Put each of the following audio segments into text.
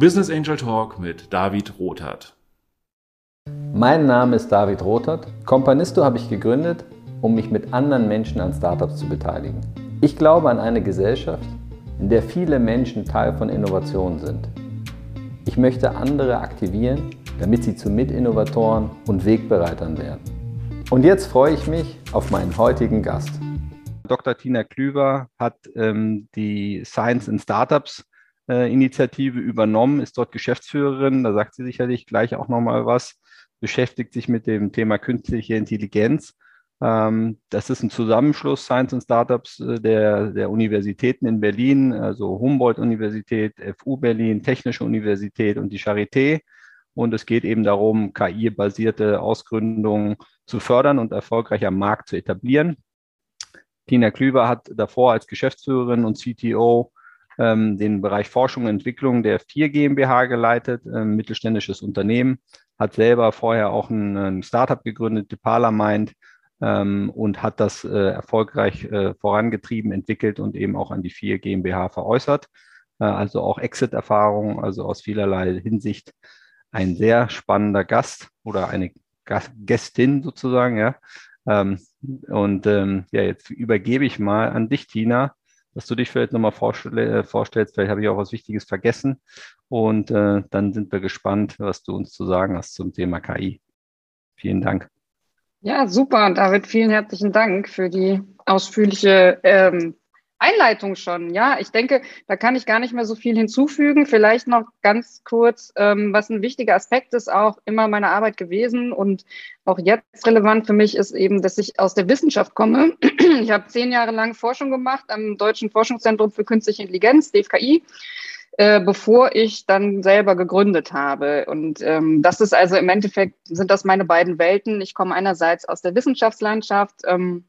Business Angel Talk mit David Rothart. Mein Name ist David Rothart. Companisto habe ich gegründet, um mich mit anderen Menschen an Startups zu beteiligen. Ich glaube an eine Gesellschaft, in der viele Menschen Teil von Innovationen sind. Ich möchte andere aktivieren, damit sie zu Mitinnovatoren und Wegbereitern werden. Und jetzt freue ich mich auf meinen heutigen Gast. Dr. Tina Klüver hat ähm, die Science in Startups Initiative übernommen, ist dort Geschäftsführerin, da sagt sie sicherlich gleich auch nochmal was, beschäftigt sich mit dem Thema künstliche Intelligenz. Ähm, das ist ein Zusammenschluss Science und Startups äh, der, der Universitäten in Berlin, also Humboldt-Universität, FU Berlin, Technische Universität und die Charité. Und es geht eben darum, KI-basierte Ausgründungen zu fördern und erfolgreich am Markt zu etablieren. Tina Klüver hat davor als Geschäftsführerin und CTO ähm, den Bereich Forschung und Entwicklung der 4 GmbH geleitet, ein mittelständisches Unternehmen, hat selber vorher auch ein, ein Startup gegründet, Depalamind, ähm, und hat das äh, erfolgreich äh, vorangetrieben, entwickelt und eben auch an die 4 GmbH veräußert. Äh, also auch Exit-Erfahrung, also aus vielerlei Hinsicht ein sehr spannender Gast oder eine Gästin sozusagen, ja. Ähm, und ähm, ja, jetzt übergebe ich mal an dich, Tina, dass du dich vielleicht nochmal vorstell äh, vorstellst. Vielleicht habe ich auch was Wichtiges vergessen. Und äh, dann sind wir gespannt, was du uns zu sagen hast zum Thema KI. Vielen Dank. Ja, super, David. Vielen herzlichen Dank für die ausführliche ähm, Einleitung schon. Ja, ich denke, da kann ich gar nicht mehr so viel hinzufügen. Vielleicht noch ganz kurz, ähm, was ein wichtiger Aspekt ist, auch immer meine Arbeit gewesen und auch jetzt relevant für mich ist eben, dass ich aus der Wissenschaft komme. Ich habe zehn Jahre lang Forschung gemacht am Deutschen Forschungszentrum für Künstliche Intelligenz, DFKI. Äh, bevor ich dann selber gegründet habe. Und ähm, das ist also im Endeffekt, sind das meine beiden Welten. Ich komme einerseits aus der Wissenschaftslandschaft, ähm,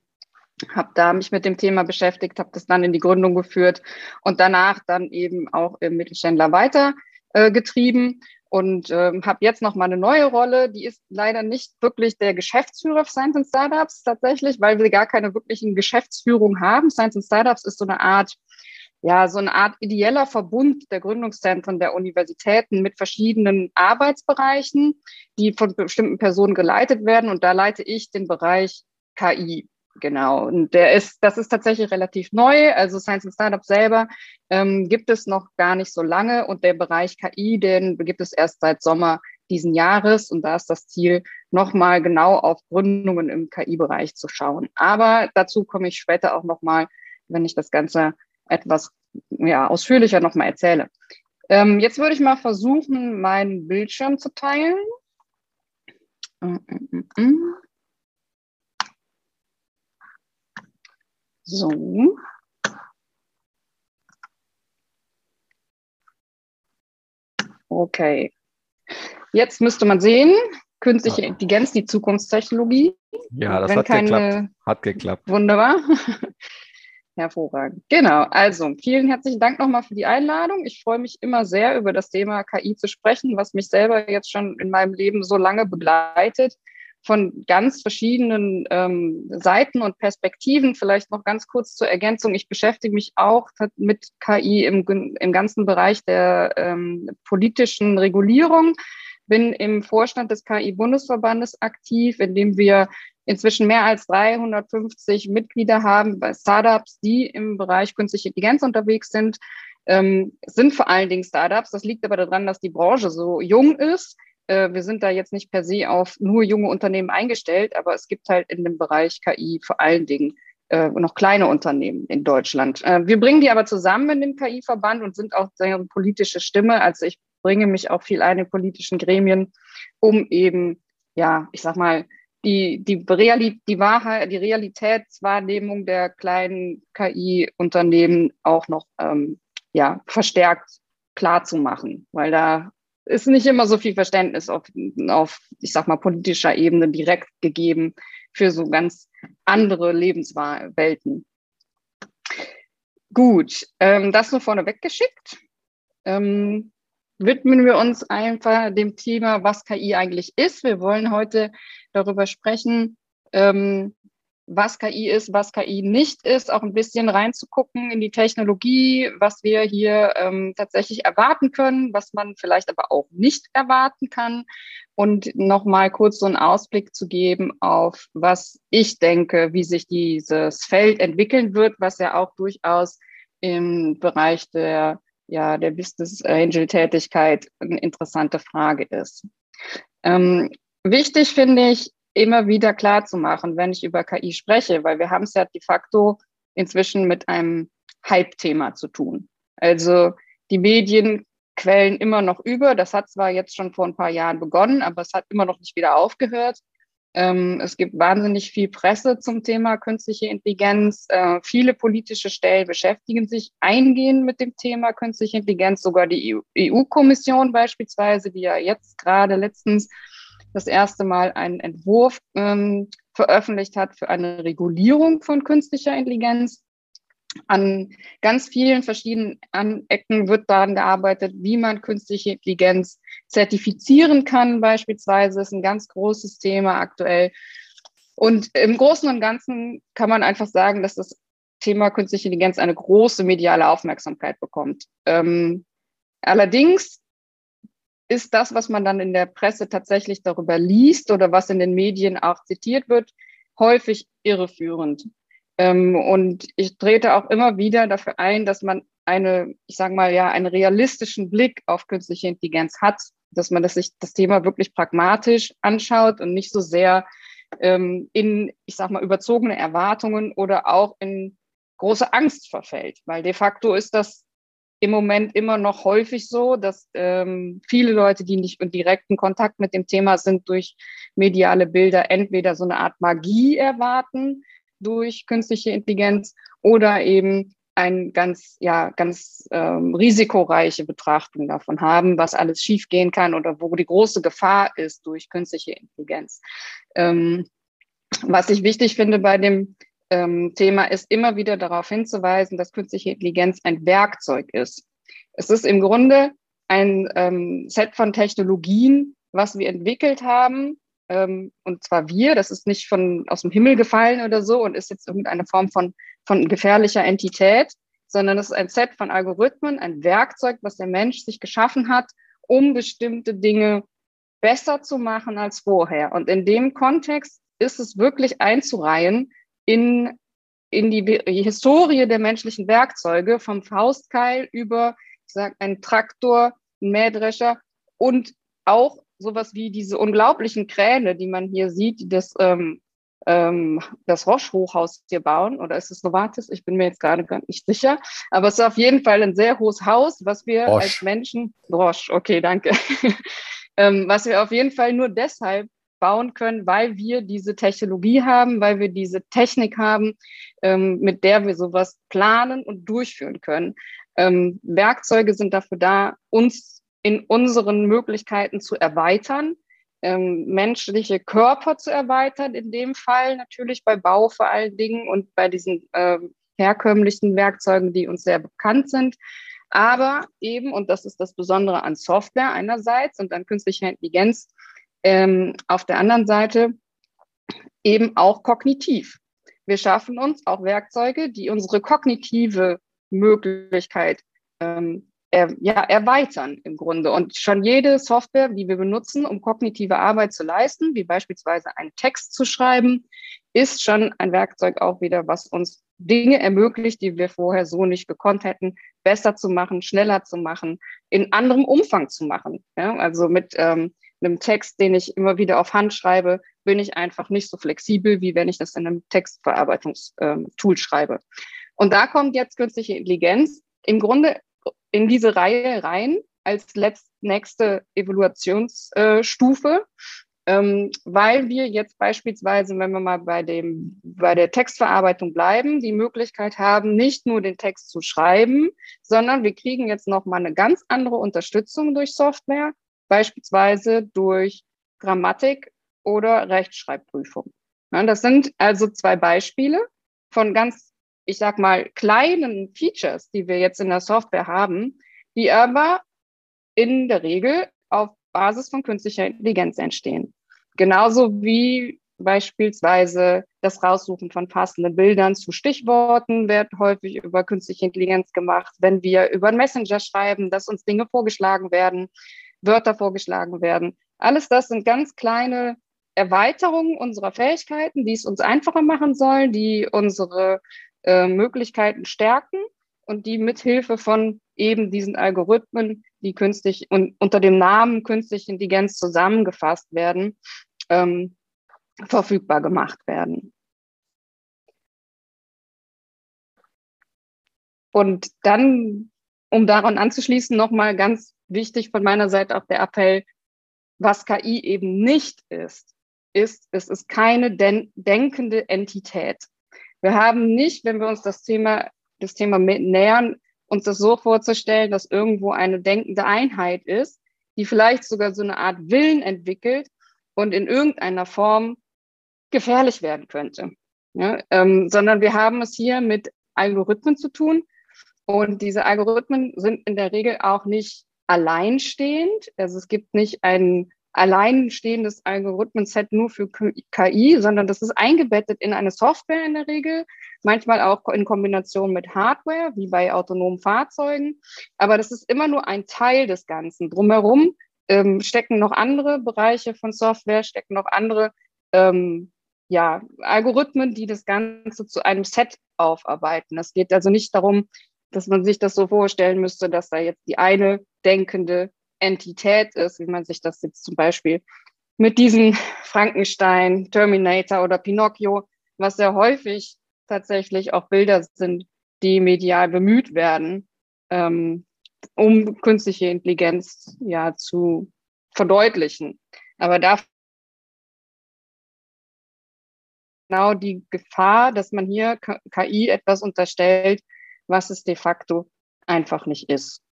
habe da mich mit dem Thema beschäftigt, habe das dann in die Gründung geführt und danach dann eben auch im Mittelständler weiter äh, und ähm, habe jetzt noch mal eine neue Rolle. Die ist leider nicht wirklich der Geschäftsführer für Science and Startups tatsächlich, weil wir gar keine wirklichen Geschäftsführung haben. Science and Startups ist so eine Art ja, so eine Art ideeller Verbund der Gründungszentren der Universitäten mit verschiedenen Arbeitsbereichen, die von bestimmten Personen geleitet werden. Und da leite ich den Bereich KI. Genau, und der ist, das ist tatsächlich relativ neu. Also Science and Startup selber ähm, gibt es noch gar nicht so lange und der Bereich KI, den gibt es erst seit Sommer diesen Jahres und da ist das Ziel, nochmal genau auf Gründungen im KI-Bereich zu schauen. Aber dazu komme ich später auch nochmal, wenn ich das Ganze etwas ja, ausführlicher nochmal erzähle. Ähm, jetzt würde ich mal versuchen, meinen Bildschirm zu teilen. Mm, mm, mm, So. Okay. Jetzt müsste man sehen, künstliche Intelligenz, die Zukunftstechnologie. Ja, das hat keine... geklappt. Hat geklappt. Wunderbar. Hervorragend. Genau. Also vielen herzlichen Dank nochmal für die Einladung. Ich freue mich immer sehr, über das Thema KI zu sprechen, was mich selber jetzt schon in meinem Leben so lange begleitet von ganz verschiedenen ähm, Seiten und Perspektiven. Vielleicht noch ganz kurz zur Ergänzung. Ich beschäftige mich auch mit KI im, im ganzen Bereich der ähm, politischen Regulierung. Bin im Vorstand des KI-Bundesverbandes aktiv, in dem wir inzwischen mehr als 350 Mitglieder haben bei Startups, die im Bereich künstliche Intelligenz unterwegs sind. Ähm, sind vor allen Dingen Startups. Das liegt aber daran, dass die Branche so jung ist wir sind da jetzt nicht per se auf nur junge Unternehmen eingestellt, aber es gibt halt in dem Bereich KI vor allen Dingen äh, noch kleine Unternehmen in Deutschland. Äh, wir bringen die aber zusammen in dem KI-Verband und sind auch deren politische Stimme. Also ich bringe mich auch viel ein in politischen Gremien, um eben, ja, ich sag mal, die, die, Realität, die Wahrheit, die Realitätswahrnehmung der kleinen KI-Unternehmen auch noch ähm, ja, verstärkt klar zu machen, weil da ist nicht immer so viel Verständnis auf, auf, ich sag mal, politischer Ebene direkt gegeben für so ganz andere Lebenswelten. Gut, ähm, das nur vorneweg geschickt. Ähm, widmen wir uns einfach dem Thema, was KI eigentlich ist. Wir wollen heute darüber sprechen, ähm, was KI ist, was KI nicht ist, auch ein bisschen reinzugucken in die Technologie, was wir hier ähm, tatsächlich erwarten können, was man vielleicht aber auch nicht erwarten kann und nochmal kurz so einen Ausblick zu geben auf, was ich denke, wie sich dieses Feld entwickeln wird, was ja auch durchaus im Bereich der, ja, der Business Angel Tätigkeit eine interessante Frage ist. Ähm, wichtig finde ich, immer wieder klar zu machen, wenn ich über KI spreche, weil wir haben es ja de facto inzwischen mit einem Hype-Thema zu tun. Also die Medien quellen immer noch über. Das hat zwar jetzt schon vor ein paar Jahren begonnen, aber es hat immer noch nicht wieder aufgehört. Ähm, es gibt wahnsinnig viel Presse zum Thema künstliche Intelligenz. Äh, viele politische Stellen beschäftigen sich eingehend mit dem Thema künstliche Intelligenz. Sogar die EU-Kommission beispielsweise, die ja jetzt gerade letztens das erste Mal einen Entwurf ähm, veröffentlicht hat für eine Regulierung von künstlicher Intelligenz. An ganz vielen verschiedenen Ecken wird daran gearbeitet, wie man künstliche Intelligenz zertifizieren kann, beispielsweise. Das ist ein ganz großes Thema aktuell. Und im Großen und Ganzen kann man einfach sagen, dass das Thema künstliche Intelligenz eine große mediale Aufmerksamkeit bekommt. Ähm, allerdings ist das, was man dann in der Presse tatsächlich darüber liest oder was in den Medien auch zitiert wird, häufig irreführend. Ähm, und ich trete auch immer wieder dafür ein, dass man eine, ich sage mal ja, einen realistischen Blick auf künstliche Intelligenz hat, dass man das sich das Thema wirklich pragmatisch anschaut und nicht so sehr ähm, in, ich sage mal, überzogene Erwartungen oder auch in große Angst verfällt, weil de facto ist das im Moment immer noch häufig so, dass ähm, viele Leute, die nicht in direkten Kontakt mit dem Thema sind, durch mediale Bilder entweder so eine Art Magie erwarten durch künstliche Intelligenz oder eben ein ganz, ja, ganz ähm, risikoreiche Betrachtung davon haben, was alles schiefgehen kann oder wo die große Gefahr ist durch künstliche Intelligenz. Ähm, was ich wichtig finde bei dem ähm, Thema ist immer wieder darauf hinzuweisen, dass künstliche Intelligenz ein Werkzeug ist. Es ist im Grunde ein ähm, Set von Technologien, was wir entwickelt haben. Ähm, und zwar wir, das ist nicht von aus dem Himmel gefallen oder so und ist jetzt irgendeine Form von, von gefährlicher Entität, sondern es ist ein Set von Algorithmen, ein Werkzeug, was der Mensch sich geschaffen hat, um bestimmte Dinge besser zu machen als vorher. Und in dem Kontext ist es wirklich einzureihen, in, in die, Historie der menschlichen Werkzeuge, vom Faustkeil über, ich sag, einen Traktor, einen Mähdrescher und auch sowas wie diese unglaublichen Kräne, die man hier sieht, die das, ähm, ähm, das Roche-Hochhaus hier bauen. Oder ist es Novartis? Ich bin mir jetzt gerade gar nicht sicher. Aber es ist auf jeden Fall ein sehr hohes Haus, was wir Roche. als Menschen, Roche, okay, danke. ähm, was wir auf jeden Fall nur deshalb bauen können, weil wir diese Technologie haben, weil wir diese Technik haben, ähm, mit der wir sowas planen und durchführen können. Ähm, Werkzeuge sind dafür da, uns in unseren Möglichkeiten zu erweitern, ähm, menschliche Körper zu erweitern, in dem Fall natürlich bei Bau vor allen Dingen und bei diesen äh, herkömmlichen Werkzeugen, die uns sehr bekannt sind. Aber eben, und das ist das Besondere an Software einerseits und an künstlicher Intelligenz, ähm, auf der anderen Seite eben auch kognitiv. Wir schaffen uns auch Werkzeuge, die unsere kognitive Möglichkeit ähm, er, ja, erweitern im Grunde. Und schon jede Software, die wir benutzen, um kognitive Arbeit zu leisten, wie beispielsweise einen Text zu schreiben, ist schon ein Werkzeug auch wieder, was uns Dinge ermöglicht, die wir vorher so nicht gekonnt hätten, besser zu machen, schneller zu machen, in anderem Umfang zu machen. Ja, also mit ähm, einem Text, den ich immer wieder auf Hand schreibe, bin ich einfach nicht so flexibel, wie wenn ich das in einem Textverarbeitungstool ähm, schreibe. Und da kommt jetzt künstliche Intelligenz im Grunde in diese Reihe rein als letzt, nächste Evaluationsstufe, ähm, weil wir jetzt beispielsweise, wenn wir mal bei, dem, bei der Textverarbeitung bleiben, die Möglichkeit haben, nicht nur den Text zu schreiben, sondern wir kriegen jetzt nochmal eine ganz andere Unterstützung durch Software, beispielsweise durch Grammatik oder Rechtschreibprüfung. Ja, das sind also zwei Beispiele von ganz, ich sag mal, kleinen Features, die wir jetzt in der Software haben, die aber in der Regel auf Basis von künstlicher Intelligenz entstehen. Genauso wie Beispielsweise das Raussuchen von passenden Bildern zu Stichworten wird häufig über künstliche Intelligenz gemacht. Wenn wir über einen Messenger schreiben, dass uns Dinge vorgeschlagen werden, Wörter vorgeschlagen werden. Alles das sind ganz kleine Erweiterungen unserer Fähigkeiten, die es uns einfacher machen sollen, die unsere äh, Möglichkeiten stärken und die mithilfe von eben diesen Algorithmen, die künstlich und unter dem Namen künstliche Intelligenz zusammengefasst werden, ähm, verfügbar gemacht werden. Und dann, um daran anzuschließen, nochmal ganz wichtig von meiner Seite auch der Appell, was KI eben nicht ist, ist, es ist keine den denkende Entität. Wir haben nicht, wenn wir uns das Thema, das Thema nähern, uns das so vorzustellen, dass irgendwo eine denkende Einheit ist, die vielleicht sogar so eine Art Willen entwickelt und in irgendeiner Form gefährlich werden könnte. Ja, ähm, sondern wir haben es hier mit Algorithmen zu tun. Und diese Algorithmen sind in der Regel auch nicht alleinstehend. Also es gibt nicht ein alleinstehendes Algorithmen-Set nur für KI, sondern das ist eingebettet in eine Software in der Regel, manchmal auch in Kombination mit Hardware, wie bei autonomen Fahrzeugen. Aber das ist immer nur ein Teil des Ganzen. Drumherum ähm, stecken noch andere Bereiche von Software, stecken noch andere ähm, ja, Algorithmen, die das Ganze zu einem Set aufarbeiten. Es geht also nicht darum, dass man sich das so vorstellen müsste, dass da jetzt die eine denkende Entität ist, wie man sich das jetzt zum Beispiel mit diesem Frankenstein, Terminator oder Pinocchio, was sehr häufig tatsächlich auch Bilder sind, die medial bemüht werden, ähm, um künstliche Intelligenz ja zu verdeutlichen. Aber da genau die Gefahr, dass man hier KI etwas unterstellt, was es de facto einfach nicht ist.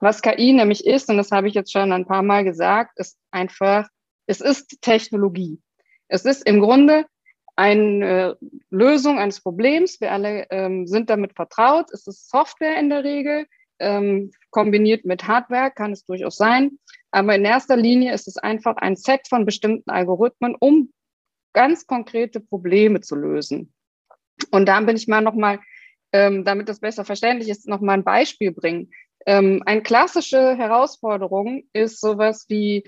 Was KI nämlich ist, und das habe ich jetzt schon ein paar Mal gesagt, ist einfach, es ist Technologie. Es ist im Grunde eine Lösung eines Problems. Wir alle ähm, sind damit vertraut. Es ist Software in der Regel. Ähm, kombiniert mit Hardware kann es durchaus sein. Aber in erster Linie ist es einfach ein Set von bestimmten Algorithmen, um ganz konkrete Probleme zu lösen. Und da bin ich mal nochmal, ähm, damit das besser verständlich ist, nochmal ein Beispiel bringen. Ähm, eine klassische Herausforderung ist sowas wie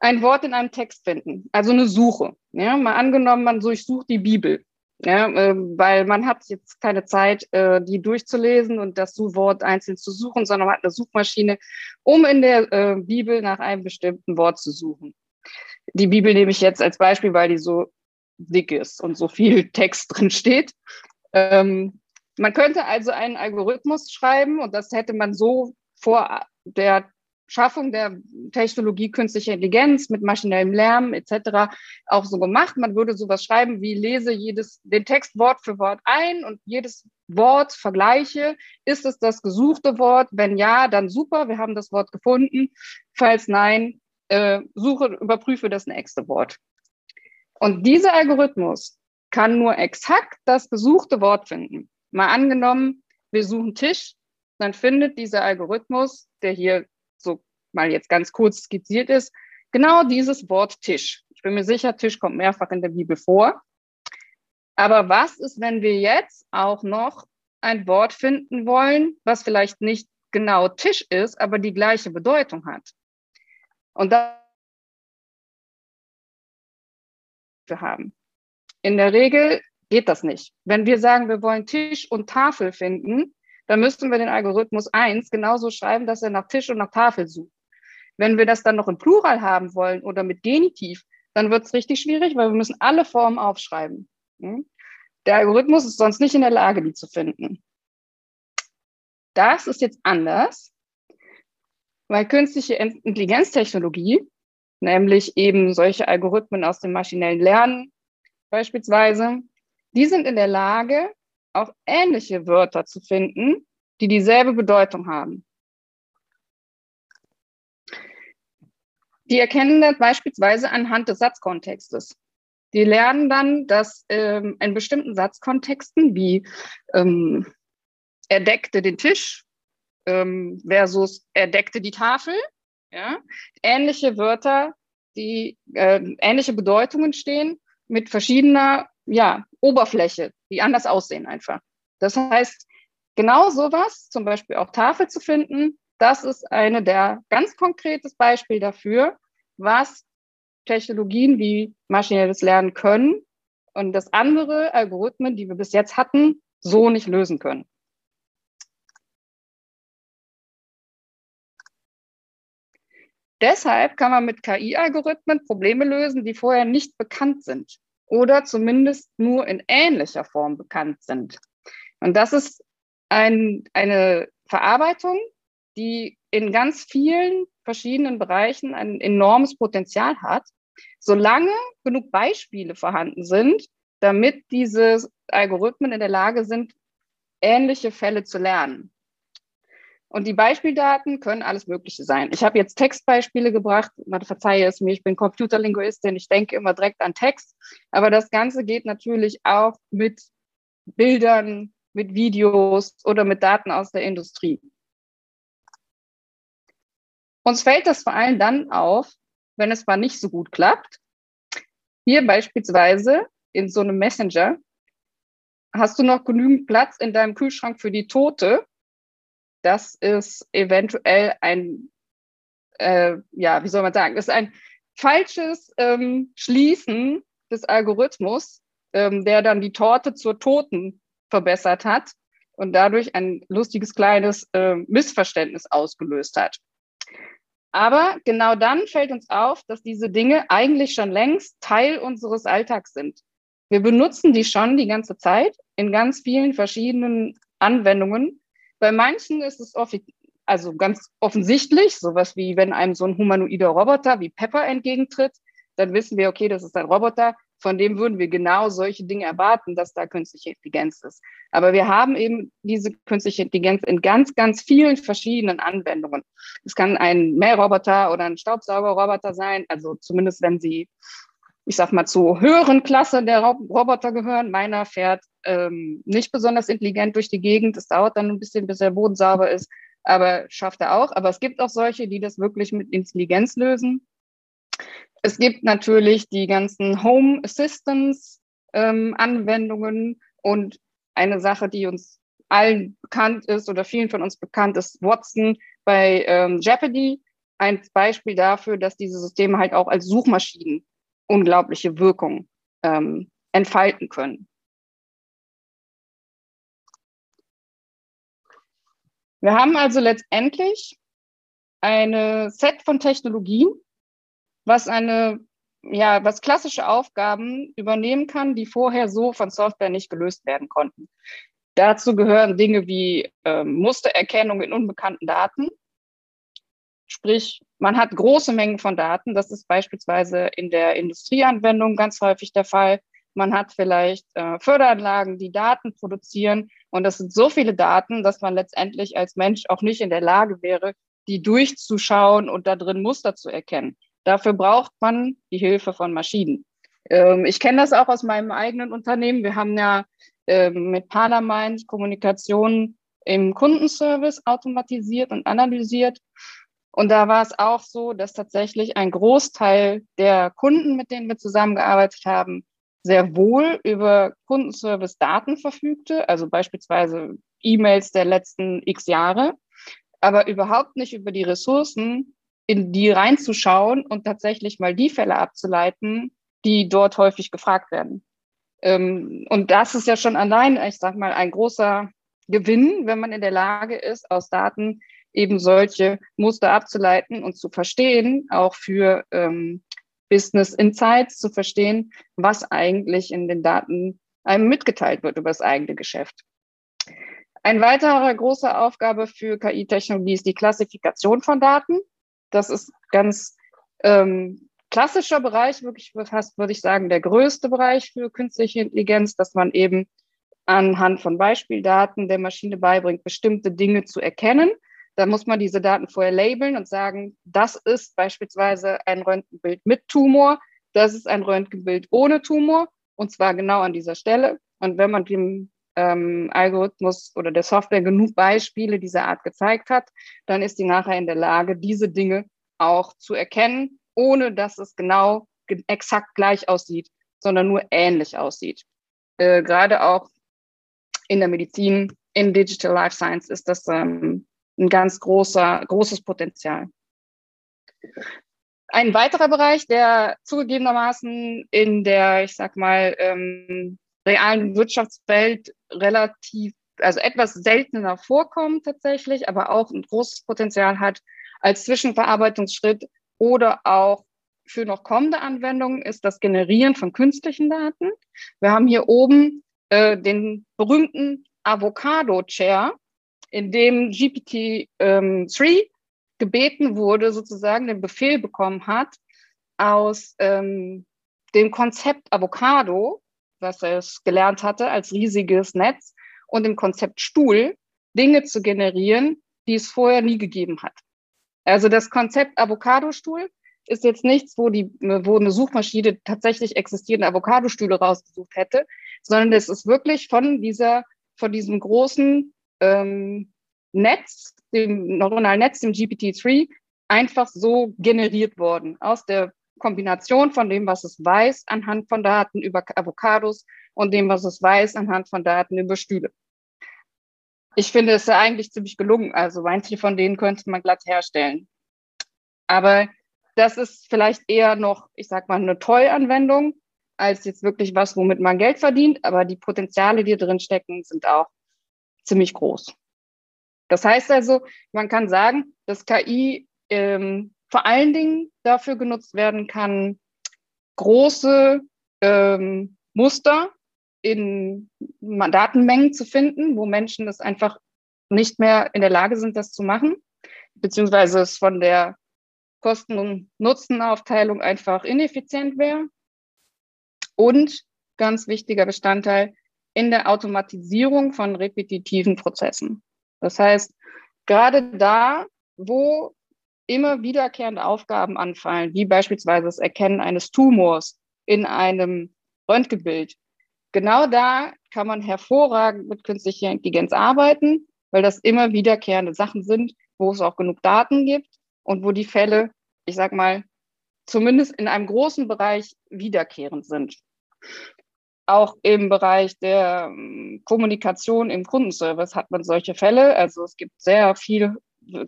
ein Wort in einem Text finden, also eine Suche. Ja, mal angenommen, man durchsucht die Bibel, ja, äh, weil man hat jetzt keine Zeit, äh, die durchzulesen und das Wort einzeln zu suchen, sondern man hat eine Suchmaschine, um in der äh, Bibel nach einem bestimmten Wort zu suchen. Die Bibel nehme ich jetzt als Beispiel, weil die so dick ist und so viel Text drin steht. Ähm, man könnte also einen Algorithmus schreiben und das hätte man so vor der Schaffung der Technologie künstliche Intelligenz mit maschinellem Lärm etc. auch so gemacht. Man würde sowas schreiben wie lese jedes den Text Wort für Wort ein und jedes Wort vergleiche. Ist es das gesuchte Wort? Wenn ja, dann super, wir haben das Wort gefunden. Falls nein, äh, suche, überprüfe das nächste Wort. Und dieser Algorithmus kann nur exakt das gesuchte Wort finden. Mal angenommen, wir suchen Tisch, dann findet dieser Algorithmus, der hier so mal jetzt ganz kurz skizziert ist, genau dieses Wort Tisch. Ich bin mir sicher, Tisch kommt mehrfach in der Bibel vor. Aber was ist, wenn wir jetzt auch noch ein Wort finden wollen, was vielleicht nicht genau Tisch ist, aber die gleiche Bedeutung hat? Und da wir haben. In der Regel geht das nicht. Wenn wir sagen, wir wollen Tisch und Tafel finden, dann müssten wir den Algorithmus 1 genauso schreiben, dass er nach Tisch und nach Tafel sucht. Wenn wir das dann noch im Plural haben wollen oder mit Genitiv, dann wird es richtig schwierig, weil wir müssen alle Formen aufschreiben. Hm? Der Algorithmus ist sonst nicht in der Lage, die zu finden. Das ist jetzt anders, weil künstliche Intelligenztechnologie, nämlich eben solche Algorithmen aus dem maschinellen Lernen beispielsweise, die sind in der Lage, auch ähnliche Wörter zu finden, die dieselbe Bedeutung haben. Die erkennen das beispielsweise anhand des Satzkontextes. Die lernen dann, dass ähm, in bestimmten Satzkontexten wie ähm, er deckte den Tisch ähm, versus er deckte die Tafel, ja, ähnliche Wörter die äh, ähnliche Bedeutungen stehen mit verschiedener ja, Oberfläche, die anders aussehen einfach. Das heißt, genau sowas, zum Beispiel auch Tafel zu finden, das ist eine der ganz konkretes Beispiel dafür, was Technologien wie maschinelles Lernen können und das andere Algorithmen, die wir bis jetzt hatten, so nicht lösen können. Deshalb kann man mit KI-Algorithmen Probleme lösen, die vorher nicht bekannt sind oder zumindest nur in ähnlicher Form bekannt sind. Und das ist ein, eine Verarbeitung, die in ganz vielen verschiedenen Bereichen ein enormes Potenzial hat, solange genug Beispiele vorhanden sind, damit diese Algorithmen in der Lage sind, ähnliche Fälle zu lernen. Und die Beispieldaten können alles Mögliche sein. Ich habe jetzt Textbeispiele gebracht. Man verzeihe es mir, ich bin Computerlinguistin, ich denke immer direkt an Text. Aber das Ganze geht natürlich auch mit Bildern, mit Videos oder mit Daten aus der Industrie. Uns fällt das vor allem dann auf, wenn es mal nicht so gut klappt. Hier beispielsweise in so einem Messenger hast du noch genügend Platz in deinem Kühlschrank für die Tote das ist eventuell ein, äh, ja, wie soll man sagen, das ist ein falsches ähm, Schließen des Algorithmus, ähm, der dann die Torte zur Toten verbessert hat und dadurch ein lustiges kleines äh, Missverständnis ausgelöst hat. Aber genau dann fällt uns auf, dass diese Dinge eigentlich schon längst Teil unseres Alltags sind. Wir benutzen die schon die ganze Zeit in ganz vielen verschiedenen Anwendungen bei manchen ist es also ganz offensichtlich, sowas wie wenn einem so ein humanoider Roboter wie Pepper entgegentritt, dann wissen wir, okay, das ist ein Roboter, von dem würden wir genau solche Dinge erwarten, dass da künstliche Intelligenz ist. Aber wir haben eben diese künstliche Intelligenz in ganz, ganz vielen verschiedenen Anwendungen. Es kann ein Mähroboter oder ein Staubsaugerroboter sein, also zumindest wenn sie ich sag mal, zur höheren Klasse der Roboter gehören. Meiner fährt ähm, nicht besonders intelligent durch die Gegend. Es dauert dann ein bisschen, bis der Boden sauber ist, aber schafft er auch. Aber es gibt auch solche, die das wirklich mit Intelligenz lösen. Es gibt natürlich die ganzen Home Assistance ähm, Anwendungen und eine Sache, die uns allen bekannt ist oder vielen von uns bekannt ist, Watson bei ähm, Jeopardy. Ein Beispiel dafür, dass diese Systeme halt auch als Suchmaschinen unglaubliche Wirkung ähm, entfalten können. Wir haben also letztendlich eine Set von Technologien, was eine, ja, was klassische Aufgaben übernehmen kann, die vorher so von Software nicht gelöst werden konnten. Dazu gehören Dinge wie ähm, Mustererkennung in unbekannten Daten, Sprich, man hat große Mengen von Daten. Das ist beispielsweise in der Industrieanwendung ganz häufig der Fall. Man hat vielleicht äh, Förderanlagen, die Daten produzieren. Und das sind so viele Daten, dass man letztendlich als Mensch auch nicht in der Lage wäre, die durchzuschauen und da drin Muster zu erkennen. Dafür braucht man die Hilfe von Maschinen. Ähm, ich kenne das auch aus meinem eigenen Unternehmen. Wir haben ja ähm, mit Paramind Kommunikation im Kundenservice automatisiert und analysiert. Und da war es auch so, dass tatsächlich ein Großteil der Kunden, mit denen wir zusammengearbeitet haben, sehr wohl über Kundenservice-Daten verfügte, also beispielsweise E-Mails der letzten x Jahre, aber überhaupt nicht über die Ressourcen, in die reinzuschauen und tatsächlich mal die Fälle abzuleiten, die dort häufig gefragt werden. Ähm, und das ist ja schon allein, ich sag mal, ein großer Gewinn, wenn man in der Lage ist, aus Daten eben solche Muster abzuleiten und zu verstehen, auch für ähm, Business Insights zu verstehen, was eigentlich in den Daten einem mitgeteilt wird über das eigene Geschäft. Ein weiterer großer Aufgabe für KI-Technologie ist die Klassifikation von Daten. Das ist ganz ähm, klassischer Bereich, wirklich fast würde ich sagen, der größte Bereich für künstliche Intelligenz, dass man eben anhand von Beispieldaten der Maschine beibringt, bestimmte Dinge zu erkennen da muss man diese Daten vorher labeln und sagen, das ist beispielsweise ein Röntgenbild mit Tumor, das ist ein Röntgenbild ohne Tumor und zwar genau an dieser Stelle. Und wenn man dem ähm, Algorithmus oder der Software genug Beispiele dieser Art gezeigt hat, dann ist die nachher in der Lage, diese Dinge auch zu erkennen ohne dass es genau exakt gleich aussieht, sondern nur ähnlich aussieht. Äh, Gerade auch in der Medizin, in Digital Life Science ist das ähm, ein ganz großer, großes Potenzial. Ein weiterer Bereich, der zugegebenermaßen in der, ich sag mal, ähm, realen Wirtschaftswelt relativ, also etwas seltener vorkommt tatsächlich, aber auch ein großes Potenzial hat als Zwischenverarbeitungsschritt oder auch für noch kommende Anwendungen ist das Generieren von künstlichen Daten. Wir haben hier oben äh, den berühmten Avocado Chair, in dem GPT-3 ähm, gebeten wurde, sozusagen den Befehl bekommen hat, aus ähm, dem Konzept Avocado, was er gelernt hatte als riesiges Netz, und dem Konzept Stuhl Dinge zu generieren, die es vorher nie gegeben hat. Also das Konzept Avocado-Stuhl ist jetzt nichts, wo, die, wo eine Suchmaschine tatsächlich existierende Avocado-Stühle rausgesucht hätte, sondern es ist wirklich von dieser, von diesem großen ähm, Netz, dem neuronalen Netz, dem GPT-3, einfach so generiert worden aus der Kombination von dem, was es weiß anhand von Daten über Avocados und dem, was es weiß anhand von Daten über Stühle. Ich finde es ja eigentlich ziemlich gelungen. Also manche von denen könnte man glatt herstellen. Aber das ist vielleicht eher noch, ich sag mal, eine Toll-Anwendung als jetzt wirklich was, womit man Geld verdient. Aber die Potenziale, die drin stecken, sind auch ziemlich groß. Das heißt also, man kann sagen, dass KI ähm, vor allen Dingen dafür genutzt werden kann, große ähm, Muster in Datenmengen zu finden, wo Menschen das einfach nicht mehr in der Lage sind, das zu machen, beziehungsweise es von der Kosten- und Nutzenaufteilung einfach ineffizient wäre. Und ganz wichtiger Bestandteil in der Automatisierung von repetitiven Prozessen. Das heißt, gerade da, wo immer wiederkehrende Aufgaben anfallen, wie beispielsweise das Erkennen eines Tumors in einem Röntgenbild, genau da kann man hervorragend mit künstlicher Intelligenz arbeiten, weil das immer wiederkehrende Sachen sind, wo es auch genug Daten gibt und wo die Fälle, ich sag mal, zumindest in einem großen Bereich wiederkehrend sind auch im Bereich der ähm, Kommunikation im Kundenservice hat man solche Fälle. Also es gibt sehr viel,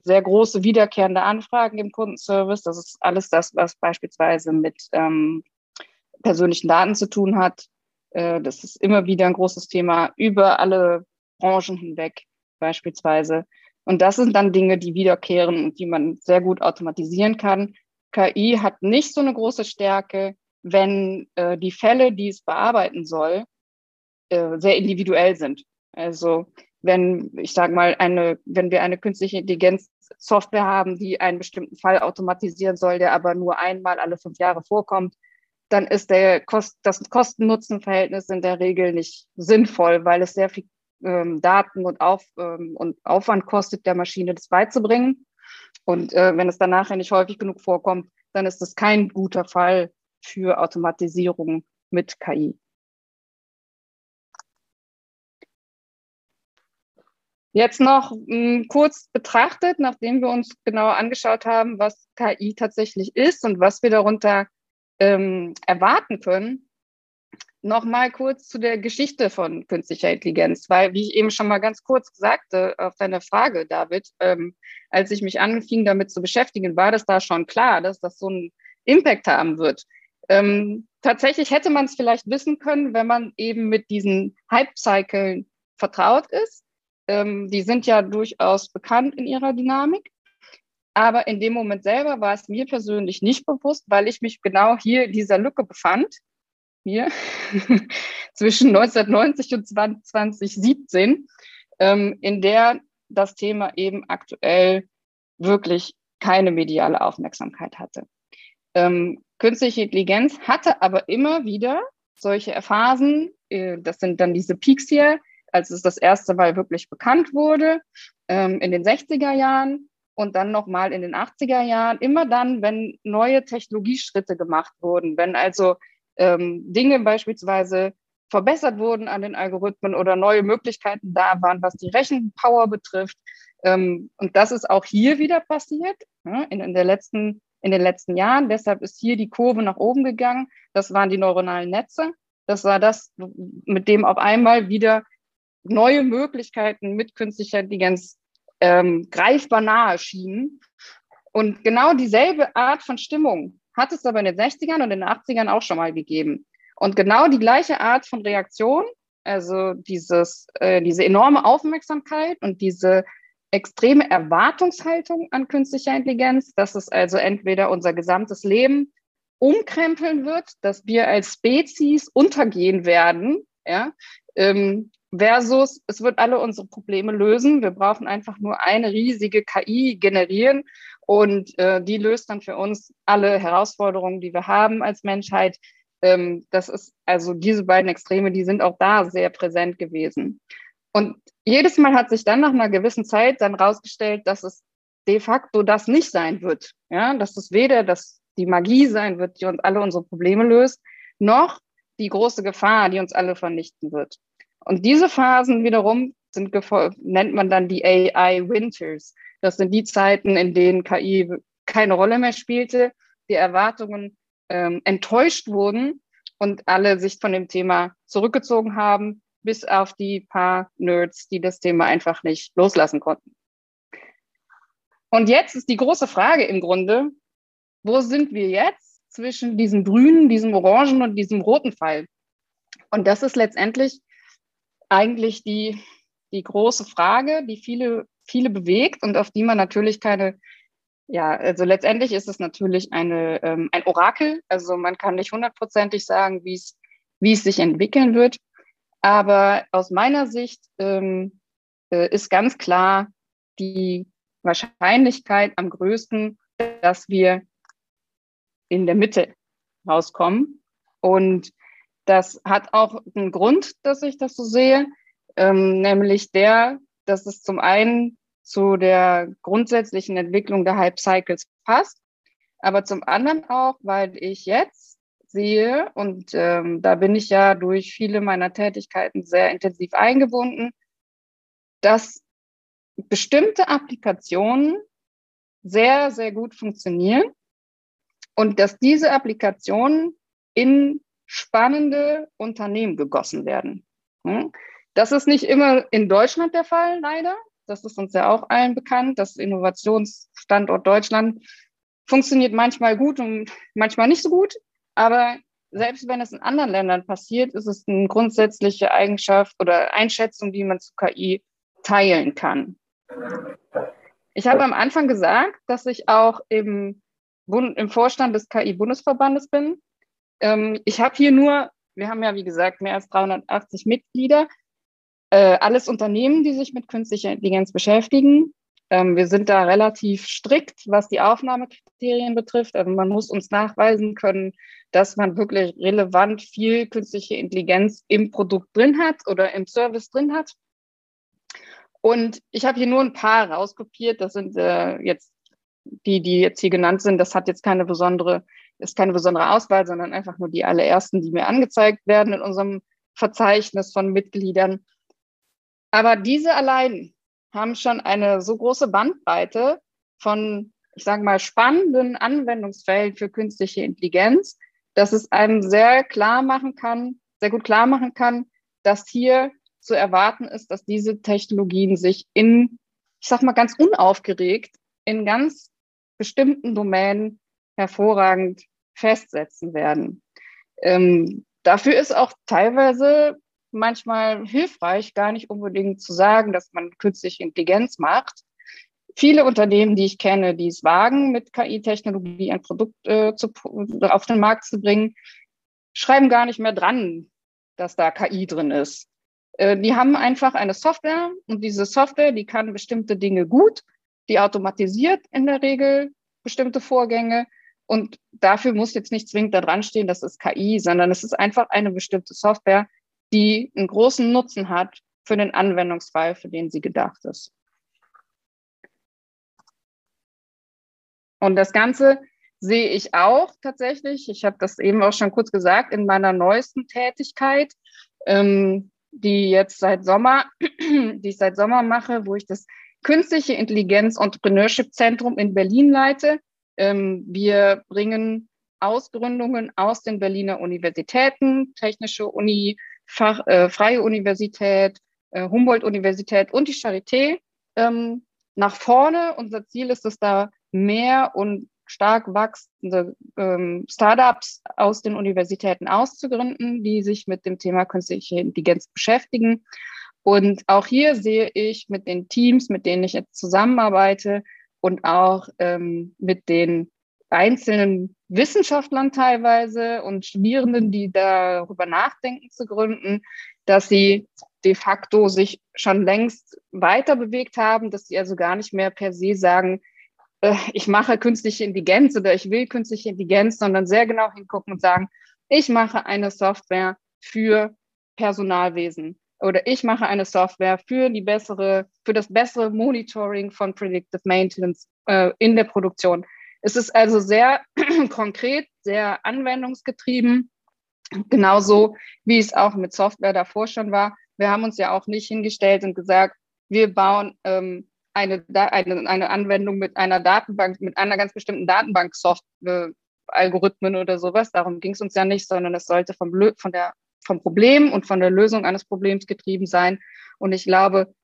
sehr große wiederkehrende Anfragen im Kundenservice. Das ist alles das, was beispielsweise mit ähm, persönlichen Daten zu tun hat. Äh, das ist immer wieder ein großes Thema über alle Branchen hinweg beispielsweise. Und das sind dann Dinge, die wiederkehren und die man sehr gut automatisieren kann. KI hat nicht so eine große Stärke wenn äh, die Fälle, die es bearbeiten soll, äh, sehr individuell sind. Also wenn, ich sage mal, eine, wenn wir eine künstliche Intelligenz Software haben, die einen bestimmten Fall automatisieren soll, der aber nur einmal alle fünf Jahre vorkommt, dann ist der Kost, das Kosten-Nutzen-Verhältnis in der Regel nicht sinnvoll, weil es sehr viel ähm, Daten und, Auf, ähm, und Aufwand kostet, der Maschine das beizubringen. Und äh, wenn es dann nachher nicht häufig genug vorkommt, dann ist das kein guter Fall für Automatisierung mit KI. Jetzt noch mh, hm, kurz betrachtet, nachdem wir uns genau angeschaut haben, was KI tatsächlich ist und was wir darunter ähm, erwarten können, noch mal kurz zu der Geschichte von künstlicher Intelligenz, weil, wie ich eben schon mal ganz kurz sagte, auf deine Frage, David, ähm, als ich mich anfing, damit zu beschäftigen, war das da schon klar, dass das so einen Impact haben wird. Ähm, tatsächlich hätte man es vielleicht wissen können, wenn man eben mit diesen Hype-Cyclen vertraut ist. Ähm, die sind ja durchaus bekannt in ihrer Dynamik. Aber in dem Moment selber war es mir persönlich nicht bewusst, weil ich mich genau hier in dieser Lücke befand, hier zwischen 1990 und 2017, ähm, in der das Thema eben aktuell wirklich keine mediale Aufmerksamkeit hatte. Ähm, künstliche Intelligenz hatte aber immer wieder solche Phasen, äh, das sind dann diese Peaks hier, als es das erste Mal wirklich bekannt wurde, ähm, in den 60er Jahren und dann nochmal in den 80er Jahren, immer dann, wenn neue Technologieschritte gemacht wurden, wenn also ähm, Dinge beispielsweise verbessert wurden an den Algorithmen oder neue Möglichkeiten da waren, was die Rechenpower betrifft. Ähm, und das ist auch hier wieder passiert. In, in der letzten in den letzten Jahren. Deshalb ist hier die Kurve nach oben gegangen. Das waren die neuronalen Netze. Das war das, mit dem auf einmal wieder neue Möglichkeiten mit künstlicher Intelligenz ähm, greifbar nahe schienen. Und genau dieselbe Art von Stimmung hat es aber in den 60ern und in den 80ern auch schon mal gegeben. Und genau die gleiche Art von Reaktion, also dieses, äh, diese enorme Aufmerksamkeit und diese extreme Erwartungshaltung an künstlicher Intelligenz, dass es also entweder unser gesamtes Leben umkrempeln wird, dass wir als Spezies untergehen werden, ja, ähm, versus es wird alle unsere Probleme lösen. Wir brauchen einfach nur eine riesige KI generieren und äh, die löst dann für uns alle Herausforderungen, die wir haben als Menschheit. Ähm, das ist also diese beiden Extreme, die sind auch da sehr präsent gewesen. Und jedes Mal hat sich dann nach einer gewissen Zeit dann rausgestellt, dass es de facto das nicht sein wird. Ja, dass es weder das, die Magie sein wird, die uns alle unsere Probleme löst, noch die große Gefahr, die uns alle vernichten wird. Und diese Phasen wiederum sind, nennt man dann die AI Winters. Das sind die Zeiten, in denen KI keine Rolle mehr spielte, die Erwartungen ähm, enttäuscht wurden und alle sich von dem Thema zurückgezogen haben, bis auf die paar Nerds, die das Thema einfach nicht loslassen konnten. Und jetzt ist die große Frage im Grunde, wo sind wir jetzt zwischen diesem grünen, diesem orangen und diesem roten Pfeil? Und das ist letztendlich eigentlich die, die große Frage, die viele, viele bewegt und auf die man natürlich keine, ja, also letztendlich ist es natürlich eine, ähm, ein Orakel. Also man kann nicht hundertprozentig sagen, wie es, wie es sich entwickeln wird. Aber aus meiner Sicht ähm, äh, ist ganz klar die Wahrscheinlichkeit am größten, dass wir in der Mitte rauskommen. Und das hat auch einen Grund, dass ich das so sehe, ähm, nämlich der, dass es zum einen zu der grundsätzlichen Entwicklung der Hype Cycles passt, aber zum anderen auch, weil ich jetzt sehe, und ähm, da bin ich ja durch viele meiner Tätigkeiten sehr intensiv eingebunden, dass bestimmte Applikationen sehr, sehr gut funktionieren und dass diese Applikationen in spannende Unternehmen gegossen werden. Hm? Das ist nicht immer in Deutschland der Fall, leider. Das ist uns ja auch allen bekannt. Das Innovationsstandort Deutschland funktioniert manchmal gut und manchmal nicht so gut. Aber selbst wenn es in anderen Ländern passiert, ist es eine grundsätzliche Eigenschaft oder Einschätzung, die man zu KI teilen kann. Ich habe am Anfang gesagt, dass ich auch im, Bund, im Vorstand des KI-Bundesverbandes bin. Ähm, ich habe hier nur, wir haben ja wie gesagt mehr als 380 Mitglieder, äh, alles Unternehmen, die sich mit künstlicher Intelligenz beschäftigen. Ähm, wir sind da relativ strikt, was die Aufnahmekriterien betrifft. Also man muss uns nachweisen können, dass man wirklich relevant viel künstliche Intelligenz im Produkt drin hat oder im Service drin hat. Und ich habe hier nur ein paar rauskopiert. Das sind äh, jetzt die, die jetzt hier genannt sind. Das hat jetzt keine besondere, ist keine besondere Auswahl, sondern einfach nur die allerersten, die mir angezeigt werden in unserem Verzeichnis von Mitgliedern. Aber diese allein haben schon eine so große Bandbreite von, ich sage mal, spannenden Anwendungsfällen für künstliche Intelligenz, dass es einem sehr klar machen kann, sehr gut klar machen kann, dass hier zu erwarten ist, dass diese Technologien sich in, ich sag mal ganz unaufgeregt, in ganz bestimmten Domänen hervorragend festsetzen werden. Ähm, dafür ist auch teilweise manchmal hilfreich, gar nicht unbedingt zu sagen, dass man künstliche Intelligenz macht. Viele Unternehmen, die ich kenne, die es wagen, mit KI-Technologie ein Produkt äh, zu, auf den Markt zu bringen, schreiben gar nicht mehr dran, dass da KI drin ist. Äh, die haben einfach eine Software und diese Software, die kann bestimmte Dinge gut, die automatisiert in der Regel bestimmte Vorgänge und dafür muss jetzt nicht zwingend da dran stehen, das ist KI, sondern es ist einfach eine bestimmte Software, die einen großen Nutzen hat für den Anwendungsfall, für den sie gedacht ist. Und das Ganze sehe ich auch tatsächlich, ich habe das eben auch schon kurz gesagt, in meiner neuesten Tätigkeit, ähm, die jetzt seit Sommer, die ich seit Sommer mache, wo ich das Künstliche Intelligenz Entrepreneurship Zentrum in Berlin leite. Ähm, wir bringen Ausgründungen aus den Berliner Universitäten, Technische Uni, Fach, äh, Freie Universität, äh, Humboldt-Universität und die Charité ähm, nach vorne. Unser Ziel ist es da, mehr und stark wachsende ähm, Startups aus den Universitäten auszugründen, die sich mit dem Thema künstliche Intelligenz beschäftigen. Und auch hier sehe ich mit den Teams, mit denen ich jetzt zusammenarbeite und auch ähm, mit den einzelnen Wissenschaftlern teilweise und Studierenden, die darüber nachdenken zu gründen, dass sie de facto sich schon längst weiter bewegt haben, dass sie also gar nicht mehr per se sagen, äh, ich mache künstliche Intelligenz oder ich will künstliche Intelligenz, sondern sehr genau hingucken und sagen, ich mache eine Software für Personalwesen oder ich mache eine Software für die bessere, für das bessere Monitoring von Predictive Maintenance äh, in der Produktion. Es ist also sehr konkret, sehr anwendungsgetrieben, genauso wie es auch mit Software davor schon war. Wir haben uns ja auch nicht hingestellt und gesagt, wir bauen ähm, eine, eine, eine Anwendung mit einer Datenbank, mit einer ganz bestimmten Datenbank-Software, Algorithmen oder sowas. Darum ging es uns ja nicht, sondern es sollte vom, von der, vom Problem und von der Lösung eines Problems getrieben sein. Und ich glaube,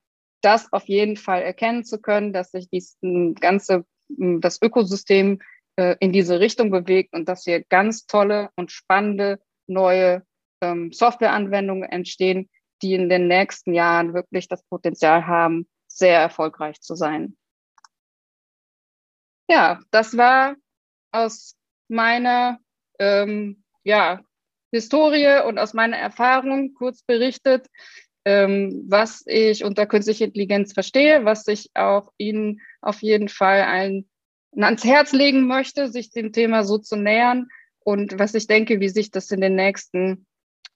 das auf jeden Fall erkennen zu können, dass sich dies ganze, das Ökosystem äh, in diese Richtung bewegt und dass hier ganz tolle und spannende neue ähm, Softwareanwendungen entstehen, die in den nächsten Jahren wirklich das Potenzial haben, sehr erfolgreich zu sein. Ja, das war aus meiner ähm, ja, Historie und aus meiner Erfahrung kurz berichtet, ähm, was ich unter künstlicher Intelligenz verstehe, was ich auch Ihnen auf jeden Fall ein, ans Herz legen möchte, sich dem Thema so zu nähern und was ich denke, wie sich das in den nächsten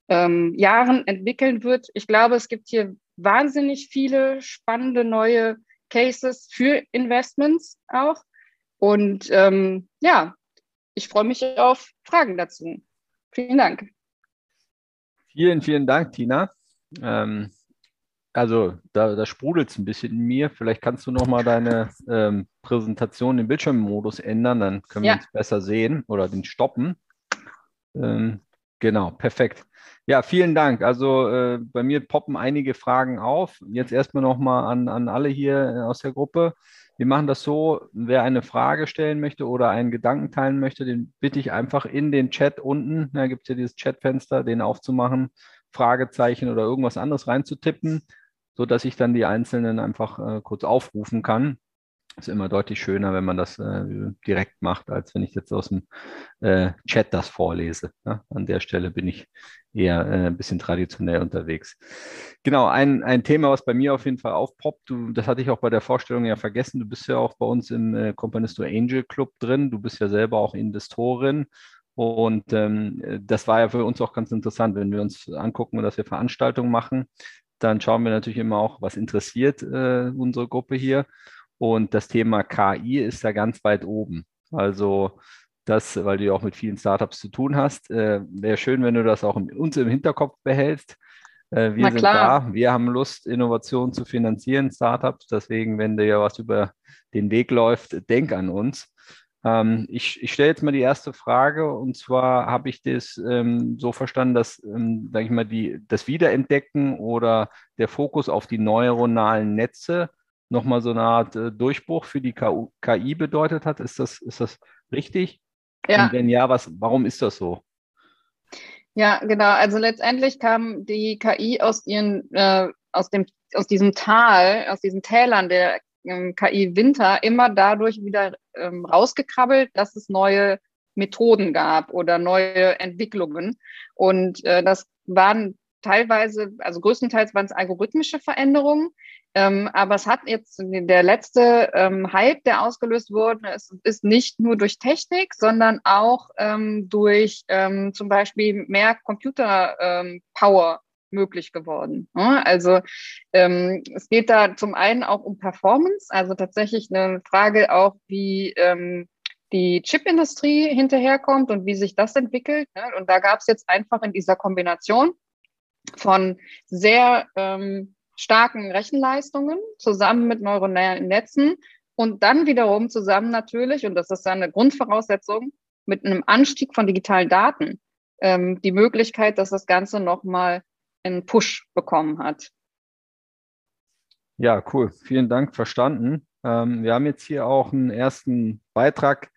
ähm, Jahren entwickeln wird. Ich glaube, es gibt hier wahnsinnig viele spannende neue Cases für Investments auch. Und ähm, ja, ich freue mich auf Fragen dazu. Vielen Dank. Vielen, vielen Dank, Tina. Ähm, also da, da sprudelt es ein bisschen in mir. Vielleicht kannst du nochmal deine ähm, Präsentation im Bildschirmmodus ändern, dann können ja. wir uns besser sehen oder den stoppen. Ähm, genau, perfekt. Ja, vielen Dank. Also äh, bei mir poppen einige Fragen auf. Jetzt erstmal nochmal an, an alle hier äh, aus der Gruppe. Wir machen das so, wer eine Frage stellen möchte oder einen Gedanken teilen möchte, den bitte ich einfach in den Chat unten, da gibt es ja dieses Chatfenster, den aufzumachen, Fragezeichen oder irgendwas anderes reinzutippen, sodass ich dann die einzelnen einfach äh, kurz aufrufen kann ist immer deutlich schöner, wenn man das äh, direkt macht, als wenn ich jetzt aus dem äh, Chat das vorlese. Ja? An der Stelle bin ich eher äh, ein bisschen traditionell unterwegs. Genau, ein, ein Thema, was bei mir auf jeden Fall aufpoppt, du, das hatte ich auch bei der Vorstellung ja vergessen, du bist ja auch bei uns im äh, Companisto Angel Club drin, du bist ja selber auch Investorin. Und ähm, das war ja für uns auch ganz interessant, wenn wir uns angucken, dass wir Veranstaltungen machen, dann schauen wir natürlich immer auch, was interessiert äh, unsere Gruppe hier. Und das Thema KI ist da ganz weit oben. Also das, weil du ja auch mit vielen Startups zu tun hast, äh, wäre schön, wenn du das auch im, uns im Hinterkopf behältst. Äh, wir sind da, wir haben Lust, Innovationen zu finanzieren, Startups. Deswegen, wenn dir ja was über den Weg läuft, denk an uns. Ähm, ich, ich stelle jetzt mal die erste Frage und zwar habe ich das ähm, so verstanden, dass, ähm, ich mal, die, das Wiederentdecken oder der Fokus auf die neuronalen Netze nochmal so eine Art äh, Durchbruch für die KI bedeutet hat. Ist das, ist das richtig? Ja. Und wenn ja, was, warum ist das so? Ja, genau. Also letztendlich kam die KI aus ihren, äh, aus dem, aus diesem Tal, aus diesen Tälern der ähm, KI Winter immer dadurch wieder ähm, rausgekrabbelt, dass es neue Methoden gab oder neue Entwicklungen. Und äh, das waren teilweise, also größtenteils waren es algorithmische Veränderungen, ähm, aber es hat jetzt der letzte ähm, Hype, der ausgelöst wurde, es ist nicht nur durch Technik, sondern auch ähm, durch ähm, zum Beispiel mehr Computer-Power ähm, möglich geworden. Ne? Also ähm, es geht da zum einen auch um Performance, also tatsächlich eine Frage auch, wie die Chipindustrie hinterherkommt und wie sich das entwickelt. Ne? Und da gab es jetzt einfach in dieser Kombination von sehr ähm, starken Rechenleistungen zusammen mit neuronalen Netzen und dann wiederum zusammen natürlich, und das ist dann eine Grundvoraussetzung, mit einem Anstieg von digitalen Daten ähm, die Möglichkeit, dass das Ganze nochmal einen Push bekommen hat. Ja, cool. Vielen Dank, verstanden. Ähm, wir haben jetzt hier auch einen ersten Beitrag.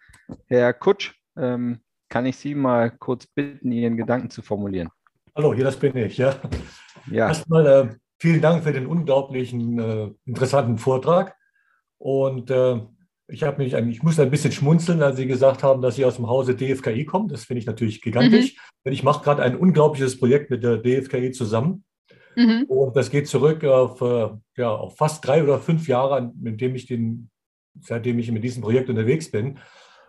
Herr Kutsch, ähm, kann ich Sie mal kurz bitten, Ihren Gedanken zu formulieren? Hallo, hier das bin ich. Ja. ja. Erstmal äh, vielen Dank für den unglaublichen, äh, interessanten Vortrag. Und äh, ich habe mich, ich musste ein bisschen schmunzeln, als Sie gesagt haben, dass Sie aus dem Hause DFKI kommen. Das finde ich natürlich gigantisch. Mhm. Denn ich mache gerade ein unglaubliches Projekt mit der DFKI zusammen. Mhm. Und das geht zurück auf, äh, ja, auf fast drei oder fünf Jahre, mit dem ich den, seitdem ich mit diesem Projekt unterwegs bin.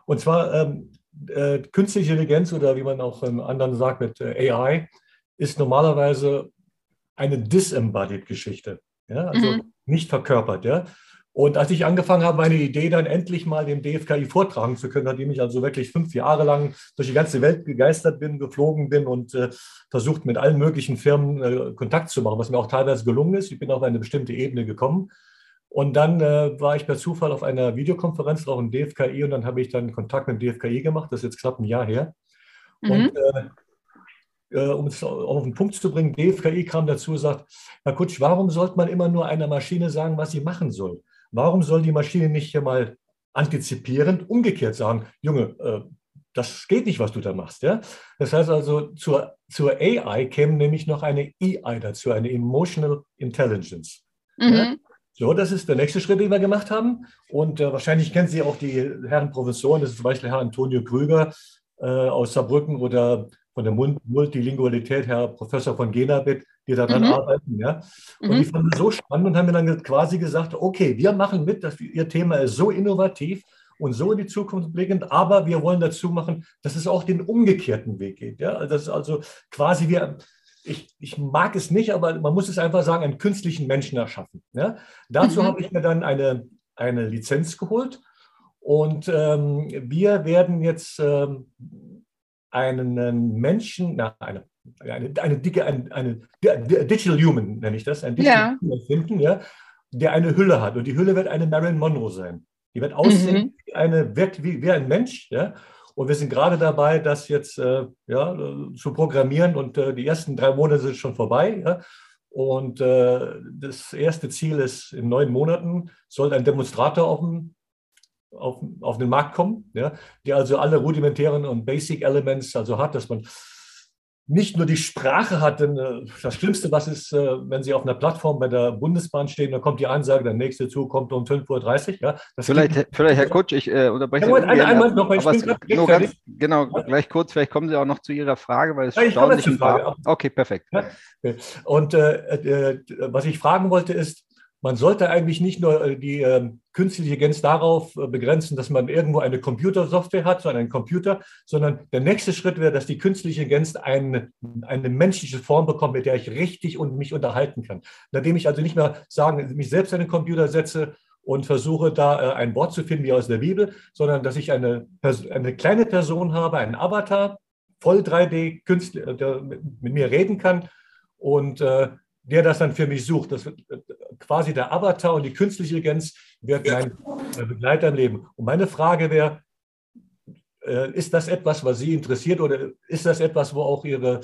Und zwar ähm, äh, künstliche Intelligenz oder wie man auch im anderen sagt mit äh, AI ist normalerweise eine disembodied Geschichte. Ja? Also mhm. nicht verkörpert. Ja? Und als ich angefangen habe, meine Idee dann endlich mal dem DFKI vortragen zu können, nachdem ich also wirklich fünf Jahre lang durch die ganze Welt gegeistert bin, geflogen bin und äh, versucht mit allen möglichen Firmen äh, Kontakt zu machen, was mir auch teilweise gelungen ist. Ich bin auf eine bestimmte Ebene gekommen. Und dann äh, war ich per Zufall auf einer Videokonferenz, auch im DFKI, und dann habe ich dann Kontakt mit dem DFKI gemacht. Das ist jetzt knapp ein Jahr her. Mhm. Und äh, äh, um es auf den Punkt zu bringen, DFKI kam dazu und sagt, Herr Kutsch, warum sollte man immer nur einer Maschine sagen, was sie machen soll? Warum soll die Maschine nicht hier mal antizipierend umgekehrt sagen, Junge, äh, das geht nicht, was du da machst. Ja? Das heißt also, zur, zur AI käme nämlich noch eine EI dazu, eine Emotional Intelligence. Mhm. Ja? So, das ist der nächste Schritt, den wir gemacht haben. Und äh, wahrscheinlich kennen Sie auch die Herren Professoren, das ist zum Beispiel Herr Antonio Krüger äh, aus Saarbrücken oder von der Multilingualität Herr Professor von Genabit, die daran mhm. arbeiten. Ja? Und mhm. die fanden es so spannend und haben mir dann quasi gesagt, okay, wir machen mit, dass Ihr Thema ist so innovativ und so in die Zukunft blickend, aber wir wollen dazu machen, dass es auch den umgekehrten Weg geht. Ja? Also das ist also quasi wir, ich, ich mag es nicht, aber man muss es einfach sagen, einen künstlichen Menschen erschaffen. Ja? Dazu mhm. habe ich mir dann eine, eine Lizenz geholt und ähm, wir werden jetzt ähm, einen Menschen, na, eine, eine, eine dicke, eine, eine, Digital Human nenne ich das, ein Digital ja. Human finden, ja, der eine Hülle hat. Und die Hülle wird eine Marilyn Monroe sein. Die wird aussehen mhm. wie, eine, wie, wie ein Mensch. Ja? Und wir sind gerade dabei, das jetzt äh, ja, zu programmieren. Und äh, die ersten drei Monate sind schon vorbei. Ja? Und äh, das erste Ziel ist, in neun Monaten soll ein Demonstrator auf dem auf, auf den Markt kommen, ja, der also alle rudimentären und Basic Elements also hat, dass man nicht nur die Sprache hat, denn äh, das Schlimmste, was ist, äh, wenn Sie auf einer Plattform bei der Bundesbahn stehen, dann kommt die Ansage, der nächste Zug kommt um 5.30 Uhr. Ja, vielleicht, vielleicht, Herr Kutsch, ich äh, unterbreche ja, Sie. Einmal, einmal noch, weil ich nur ganz, Genau, gleich kurz, vielleicht kommen Sie auch noch zu Ihrer Frage, weil es ja, ich komme jetzt Frage. Okay, perfekt. Ja? Und äh, was ich fragen wollte ist, man sollte eigentlich nicht nur äh, die äh, künstliche Intelligenz darauf äh, begrenzen, dass man irgendwo eine Computersoftware hat, so einen Computer, sondern der nächste Schritt wäre, dass die künstliche Intelligenz eine, eine menschliche Form bekommt, mit der ich richtig und mich unterhalten kann. Nachdem ich also nicht mehr sagen, mich selbst an den Computer setze und versuche da äh, ein Wort zu finden wie aus der Bibel, sondern dass ich eine, eine kleine Person habe, einen Avatar, voll 3D, künstlich, mit mir reden kann und äh, der das dann für mich sucht. Das wird äh, quasi der Avatar und die künstliche Intelligenz wird mein äh, Begleiter im Leben. Und meine Frage wäre, äh, ist das etwas, was Sie interessiert oder ist das etwas, wo auch Ihre,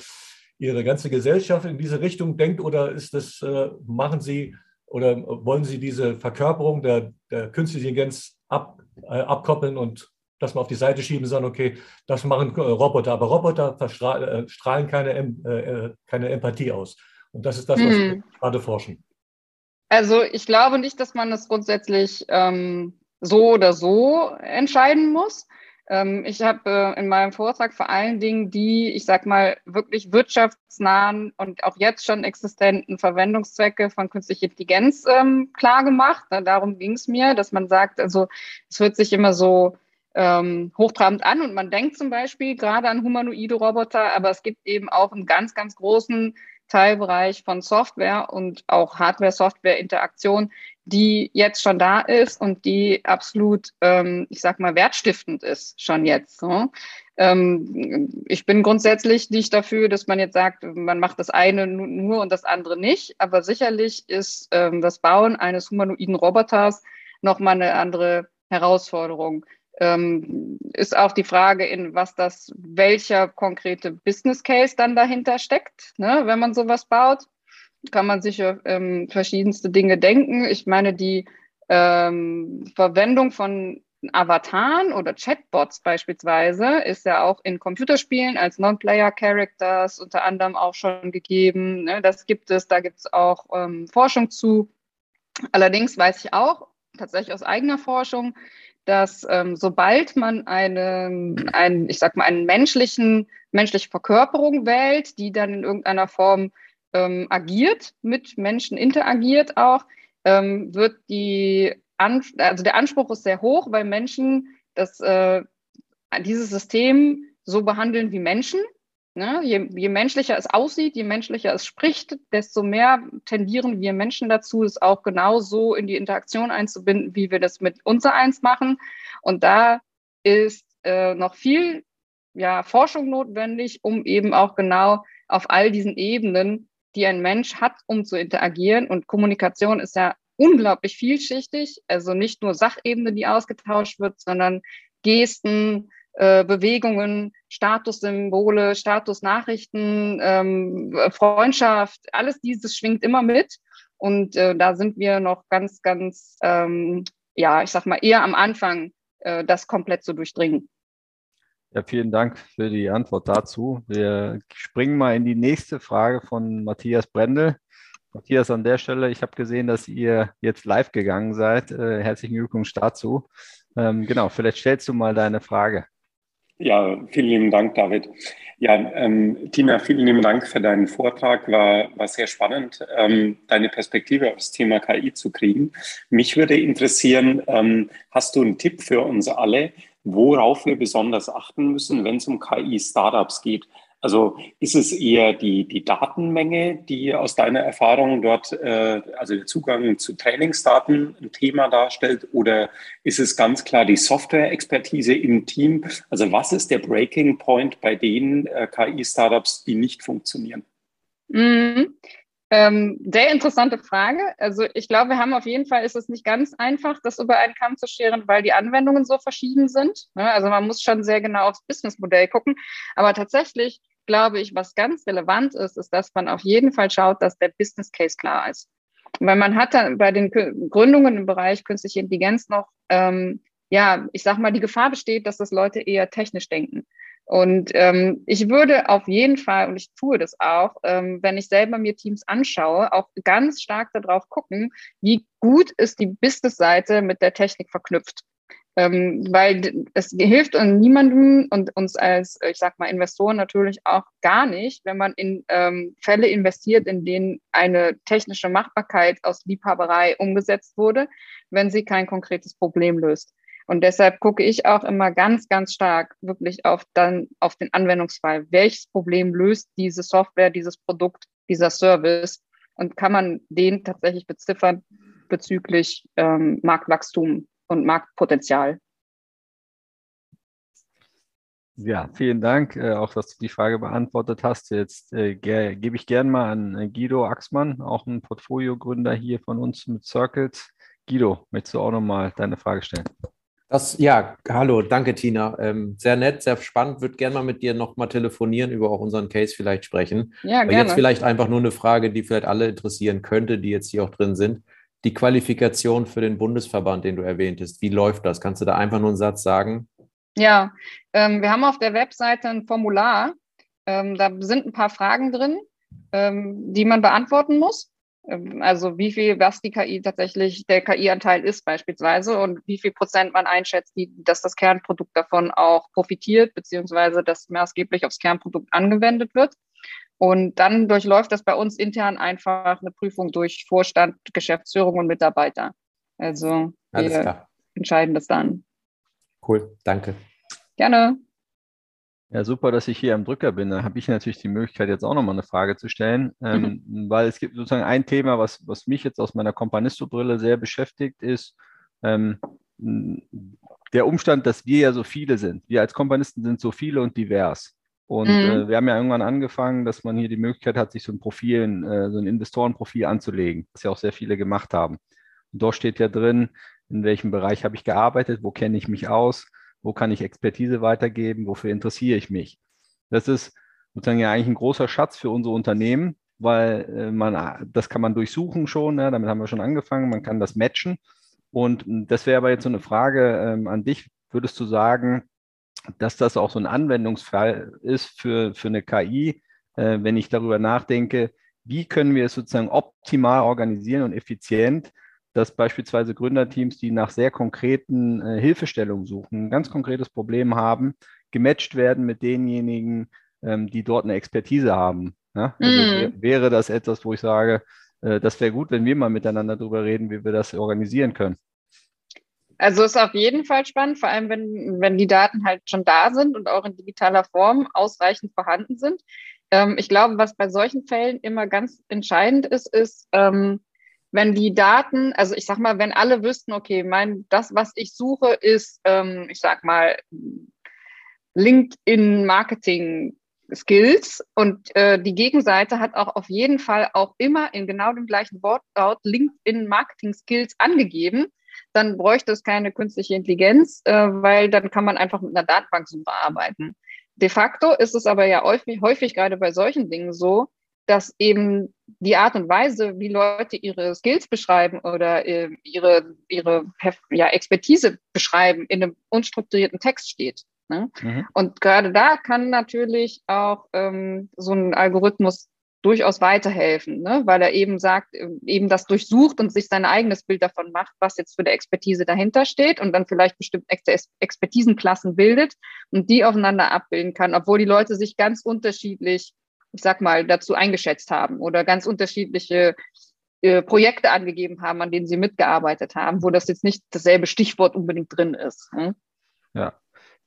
Ihre ganze Gesellschaft in diese Richtung denkt oder ist das, machen Sie oder wollen Sie diese Verkörperung der, der künstlichen Intelligenz ab, abkoppeln und das mal auf die Seite schieben und sagen, okay, das machen Roboter, aber Roboter strahlen keine, keine Empathie aus. Und das ist das, was hm. wir gerade forschen. Also ich glaube nicht, dass man das grundsätzlich ähm, so oder so entscheiden muss. Ähm, ich habe äh, in meinem Vortrag vor allen Dingen die, ich sag mal, wirklich wirtschaftsnahen und auch jetzt schon existenten Verwendungszwecke von künstlicher Intelligenz ähm, klar gemacht. Na, darum ging es mir, dass man sagt, also es hört sich immer so ähm, hochtrabend an und man denkt zum Beispiel gerade an humanoide Roboter, aber es gibt eben auch einen ganz, ganz großen Teilbereich von Software und auch Hardware-Software-Interaktion, die jetzt schon da ist und die absolut, ähm, ich sag mal, wertstiftend ist, schon jetzt. So. Ähm, ich bin grundsätzlich nicht dafür, dass man jetzt sagt, man macht das eine nur und das andere nicht, aber sicherlich ist ähm, das Bauen eines humanoiden Roboters nochmal eine andere Herausforderung. Ähm, ist auch die Frage, in was das, welcher konkrete Business Case dann dahinter steckt, ne, wenn man sowas baut kann man sich ähm, verschiedenste Dinge denken. Ich meine, die ähm, Verwendung von Avataren oder Chatbots beispielsweise ist ja auch in Computerspielen als Non-Player-Characters unter anderem auch schon gegeben. Ne? Das gibt es, da gibt es auch ähm, Forschung zu. Allerdings weiß ich auch tatsächlich aus eigener Forschung, dass ähm, sobald man eine, einen, ich sag mal, einen menschlichen, menschliche Verkörperung wählt, die dann in irgendeiner Form ähm, agiert, mit Menschen interagiert auch, ähm, wird die, An also der Anspruch ist sehr hoch, weil Menschen das, äh, dieses System so behandeln wie Menschen. Ne? Je, je menschlicher es aussieht, je menschlicher es spricht, desto mehr tendieren wir Menschen dazu, es auch genau so in die Interaktion einzubinden, wie wir das mit unser eins machen. Und da ist äh, noch viel ja, Forschung notwendig, um eben auch genau auf all diesen Ebenen die ein Mensch hat, um zu interagieren. Und Kommunikation ist ja unglaublich vielschichtig. Also nicht nur Sachebene, die ausgetauscht wird, sondern Gesten, äh, Bewegungen, Statussymbole, Statusnachrichten, ähm, Freundschaft, alles dieses schwingt immer mit. Und äh, da sind wir noch ganz, ganz, ähm, ja, ich sag mal, eher am Anfang, äh, das komplett zu durchdringen. Ja, vielen Dank für die Antwort dazu. Wir springen mal in die nächste Frage von Matthias Brendel. Matthias, an der Stelle, ich habe gesehen, dass ihr jetzt live gegangen seid. Äh, herzlichen Glückwunsch dazu. Ähm, genau, vielleicht stellst du mal deine Frage. Ja, vielen lieben Dank, David. Ja, ähm, Tina, vielen lieben Dank für deinen Vortrag. War, war sehr spannend, ähm, deine Perspektive auf das Thema KI zu kriegen. Mich würde interessieren, ähm, hast du einen Tipp für uns alle, worauf wir besonders achten müssen, wenn es um KI-Startups geht. Also ist es eher die, die Datenmenge, die aus deiner Erfahrung dort, äh, also der Zugang zu Trainingsdaten ein Thema darstellt, oder ist es ganz klar die Software-Expertise im Team? Also was ist der Breaking Point bei den äh, KI-Startups, die nicht funktionieren? Mhm. Ähm, sehr interessante Frage. Also ich glaube, wir haben auf jeden Fall, ist es nicht ganz einfach, das über einen Kamm zu scheren, weil die Anwendungen so verschieden sind. Ne? Also man muss schon sehr genau aufs Businessmodell gucken. Aber tatsächlich glaube ich, was ganz relevant ist, ist, dass man auf jeden Fall schaut, dass der Business Case klar ist. Weil man hat dann bei den Gründungen im Bereich künstliche Intelligenz noch, ähm, ja, ich sag mal, die Gefahr besteht, dass das Leute eher technisch denken. Und ähm, ich würde auf jeden Fall, und ich tue das auch, ähm, wenn ich selber mir Teams anschaue, auch ganz stark darauf gucken, wie gut ist die Business-Seite mit der Technik verknüpft. Ähm, weil es hilft niemandem und uns als, ich sag mal, Investoren natürlich auch gar nicht, wenn man in ähm, Fälle investiert, in denen eine technische Machbarkeit aus Liebhaberei umgesetzt wurde, wenn sie kein konkretes Problem löst. Und deshalb gucke ich auch immer ganz, ganz stark wirklich auf dann auf den Anwendungsfall. Welches Problem löst diese Software, dieses Produkt, dieser Service? Und kann man den tatsächlich beziffern bezüglich ähm, Marktwachstum und Marktpotenzial? Ja, vielen Dank, äh, auch dass du die Frage beantwortet hast. Jetzt äh, ge gebe ich gerne mal an äh, Guido Axmann, auch ein Portfoliogründer hier von uns mit Circles. Guido, möchtest du auch nochmal deine Frage stellen? Das, ja, hallo, danke Tina. Ähm, sehr nett, sehr spannend. Würde gerne mal mit dir nochmal telefonieren, über auch unseren Case vielleicht sprechen. Ja, gerne. Jetzt vielleicht einfach nur eine Frage, die vielleicht alle interessieren könnte, die jetzt hier auch drin sind. Die Qualifikation für den Bundesverband, den du erwähntest, wie läuft das? Kannst du da einfach nur einen Satz sagen? Ja, ähm, wir haben auf der Webseite ein Formular. Ähm, da sind ein paar Fragen drin, ähm, die man beantworten muss. Ähm, also wie viel, was die KI tatsächlich der KI-Anteil ist beispielsweise und wie viel Prozent man einschätzt, die, dass das Kernprodukt davon auch profitiert, beziehungsweise dass maßgeblich aufs Kernprodukt angewendet wird. Und dann durchläuft das bei uns intern einfach eine Prüfung durch Vorstand, Geschäftsführung und Mitarbeiter. Also wir entscheiden das dann. Cool, danke. Gerne. Ja, super, dass ich hier am Drücker bin. Da habe ich natürlich die Möglichkeit, jetzt auch nochmal eine Frage zu stellen, ähm, mhm. weil es gibt sozusagen ein Thema, was, was mich jetzt aus meiner Kompanisto-Brille sehr beschäftigt, ist ähm, der Umstand, dass wir ja so viele sind. Wir als Kompanisten sind so viele und divers. Und mhm. äh, wir haben ja irgendwann angefangen, dass man hier die Möglichkeit hat, sich so ein Profil, äh, so ein Investorenprofil anzulegen, was ja auch sehr viele gemacht haben. Und dort steht ja drin, in welchem Bereich habe ich gearbeitet, wo kenne ich mich aus, wo kann ich Expertise weitergeben, wofür interessiere ich mich. Das ist sozusagen ja eigentlich ein großer Schatz für unsere Unternehmen, weil äh, man, das kann man durchsuchen schon, ne? damit haben wir schon angefangen, man kann das matchen. Und das wäre aber jetzt so eine Frage ähm, an dich. Würdest du sagen, dass das auch so ein Anwendungsfall ist für, für eine KI, äh, wenn ich darüber nachdenke, wie können wir es sozusagen optimal organisieren und effizient, dass beispielsweise Gründerteams, die nach sehr konkreten äh, Hilfestellungen suchen, ein ganz konkretes Problem haben, gematcht werden mit denjenigen, ähm, die dort eine Expertise haben. Ja? Also mm. wäre das etwas, wo ich sage, äh, das wäre gut, wenn wir mal miteinander darüber reden, wie wir das organisieren können. Also ist auf jeden Fall spannend, vor allem wenn, wenn die Daten halt schon da sind und auch in digitaler Form ausreichend vorhanden sind. Ähm, ich glaube, was bei solchen Fällen immer ganz entscheidend ist, ist, ähm, wenn die Daten, also ich sag mal, wenn alle wüssten, okay, mein, das, was ich suche, ist, ähm, ich sag mal, LinkedIn Marketing Skills und äh, die Gegenseite hat auch auf jeden Fall auch immer in genau dem gleichen Wortlaut LinkedIn Marketing Skills angegeben, dann bräuchte es keine künstliche Intelligenz, äh, weil dann kann man einfach mit einer Datenbanksuche arbeiten. De facto ist es aber ja häufig, häufig gerade bei solchen Dingen so, dass eben die Art und Weise, wie Leute ihre Skills beschreiben oder äh, ihre, ihre ja, Expertise beschreiben, in einem unstrukturierten Text steht. Ne? Mhm. Und gerade da kann natürlich auch ähm, so ein Algorithmus durchaus weiterhelfen, ne? weil er eben sagt, äh, eben das durchsucht und sich sein eigenes Bild davon macht, was jetzt für der Expertise dahinter steht und dann vielleicht bestimmte Expertisenklassen bildet und die aufeinander abbilden kann, obwohl die Leute sich ganz unterschiedlich, ich sag mal, dazu eingeschätzt haben oder ganz unterschiedliche äh, Projekte angegeben haben, an denen sie mitgearbeitet haben, wo das jetzt nicht dasselbe Stichwort unbedingt drin ist. Ne? Ja,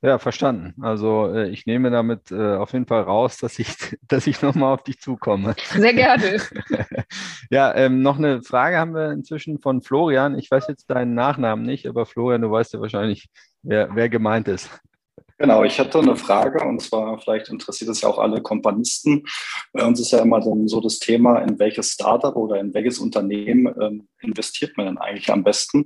ja, verstanden. Also äh, ich nehme damit äh, auf jeden Fall raus, dass ich, dass ich nochmal auf dich zukomme. Sehr gerne. ja, ähm, noch eine Frage haben wir inzwischen von Florian. Ich weiß jetzt deinen Nachnamen nicht, aber Florian, du weißt ja wahrscheinlich, wer, wer gemeint ist. Genau, ich hätte eine Frage und zwar, vielleicht interessiert es ja auch alle Kompanisten. Bei uns ist ja immer so das Thema, in welches Startup oder in welches Unternehmen ähm, investiert man denn eigentlich am besten?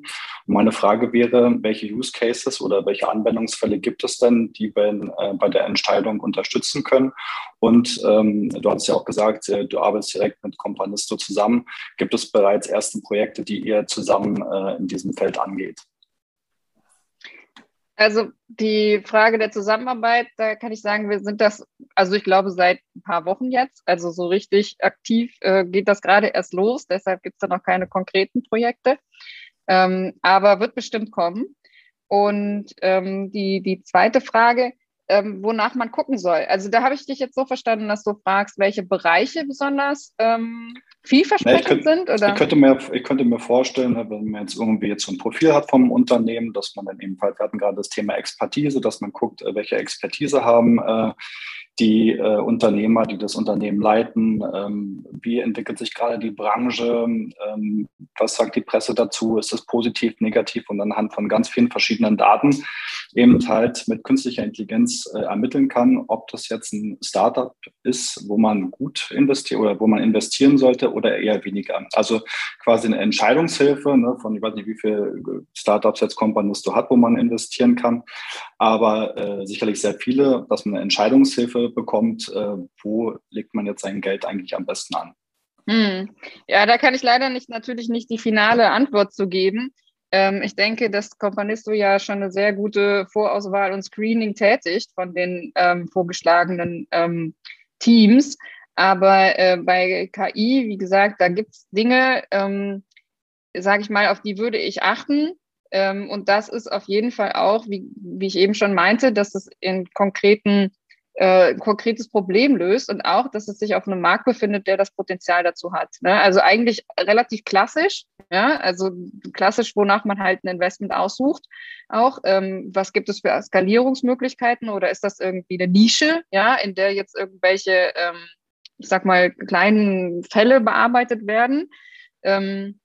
Und meine Frage wäre, welche Use Cases oder welche Anwendungsfälle gibt es denn, die wir äh, bei der Entscheidung unterstützen können? Und ähm, du hast ja auch gesagt, äh, du arbeitest direkt mit Companisto zusammen. Gibt es bereits erste Projekte, die ihr zusammen äh, in diesem Feld angeht? Also die Frage der Zusammenarbeit, da kann ich sagen, wir sind das, also ich glaube seit ein paar Wochen jetzt, also so richtig aktiv äh, geht das gerade erst los, deshalb gibt es da noch keine konkreten Projekte, ähm, aber wird bestimmt kommen. Und ähm, die, die zweite Frage, ähm, wonach man gucken soll. Also da habe ich dich jetzt so verstanden, dass du fragst, welche Bereiche besonders ähm, vielversprechend ja, könnte, sind? Oder? Ich, könnte mir, ich könnte mir vorstellen, wenn man jetzt irgendwie jetzt so ein Profil hat vom Unternehmen, dass man dann ebenfalls, wir hatten gerade das Thema Expertise, dass man guckt, äh, welche Expertise haben äh, die äh, Unternehmer, die das Unternehmen leiten, ähm, wie entwickelt sich gerade die Branche, ähm, was sagt die Presse dazu, ist es positiv, negativ und anhand von ganz vielen verschiedenen Daten eben halt mit künstlicher Intelligenz äh, ermitteln kann, ob das jetzt ein Startup ist, wo man gut investiert oder wo man investieren sollte oder eher weniger. Also quasi eine Entscheidungshilfe ne, von, ich weiß nicht, wie viele Startups jetzt Companies hat, wo man investieren kann, aber äh, sicherlich sehr viele, dass man eine Entscheidungshilfe bekommt, äh, wo legt man jetzt sein Geld eigentlich am besten an? Hm. Ja, da kann ich leider nicht natürlich nicht die finale Antwort zu geben. Ähm, ich denke, dass Companisto ja schon eine sehr gute Vorauswahl und Screening tätigt von den ähm, vorgeschlagenen ähm, Teams. Aber äh, bei KI, wie gesagt, da gibt es Dinge, ähm, sage ich mal, auf die würde ich achten. Ähm, und das ist auf jeden Fall auch, wie, wie ich eben schon meinte, dass es in konkreten äh, ein konkretes Problem löst und auch, dass es sich auf einem Markt befindet, der das Potenzial dazu hat. Ne? Also eigentlich relativ klassisch, ja, also klassisch, wonach man halt ein Investment aussucht. Auch, ähm, was gibt es für Skalierungsmöglichkeiten oder ist das irgendwie eine Nische, ja, in der jetzt irgendwelche, ähm, ich sag mal, kleinen Fälle bearbeitet werden? Ähm,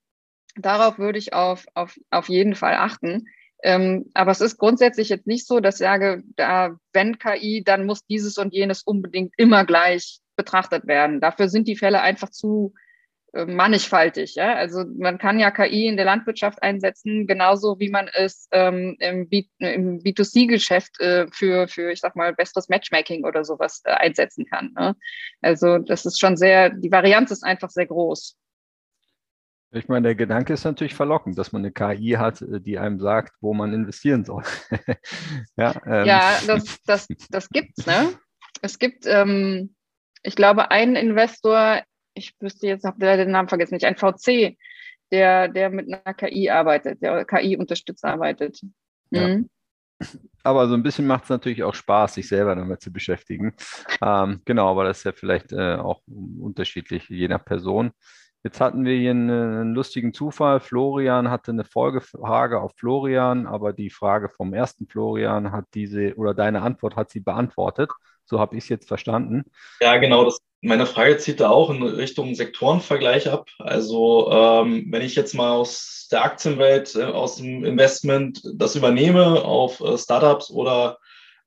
darauf würde ich auf, auf, auf jeden Fall achten. Ähm, aber es ist grundsätzlich jetzt nicht so, dass ich sage, da, wenn KI, dann muss dieses und jenes unbedingt immer gleich betrachtet werden. Dafür sind die Fälle einfach zu, äh, mannigfaltig. Ja? Also man kann ja KI in der Landwirtschaft einsetzen, genauso wie man es ähm, im, B im B2C-Geschäft äh, für, für, ich sag mal, besseres Matchmaking oder sowas äh, einsetzen kann. Ne? Also das ist schon sehr, die Varianz ist einfach sehr groß. Ich meine, der Gedanke ist natürlich verlockend, dass man eine KI hat, äh, die einem sagt, wo man investieren soll. ja, ähm. ja, das, das, das gibt's, ne? Es gibt, ähm, ich glaube, einen Investor, ich wüsste jetzt, habe den Namen vergessen, nicht ein VC, der, der mit einer KI arbeitet, der KI unterstützt arbeitet. Mhm. Ja. Aber so ein bisschen macht es natürlich auch Spaß, sich selber damit zu beschäftigen. Ähm, genau, aber das ist ja vielleicht äh, auch unterschiedlich, je nach Person. Jetzt hatten wir hier einen, lustigen Zufall. Florian hatte eine Folgefrage auf Florian, aber die Frage vom ersten Florian hat diese oder deine Antwort hat sie beantwortet. So habe ich es jetzt verstanden. Ja, genau. Das, meine Frage zieht da auch in Richtung Sektorenvergleich ab. Also ähm, wenn ich jetzt mal aus der Aktienwelt, äh, aus dem Investment das übernehme auf äh, Startups oder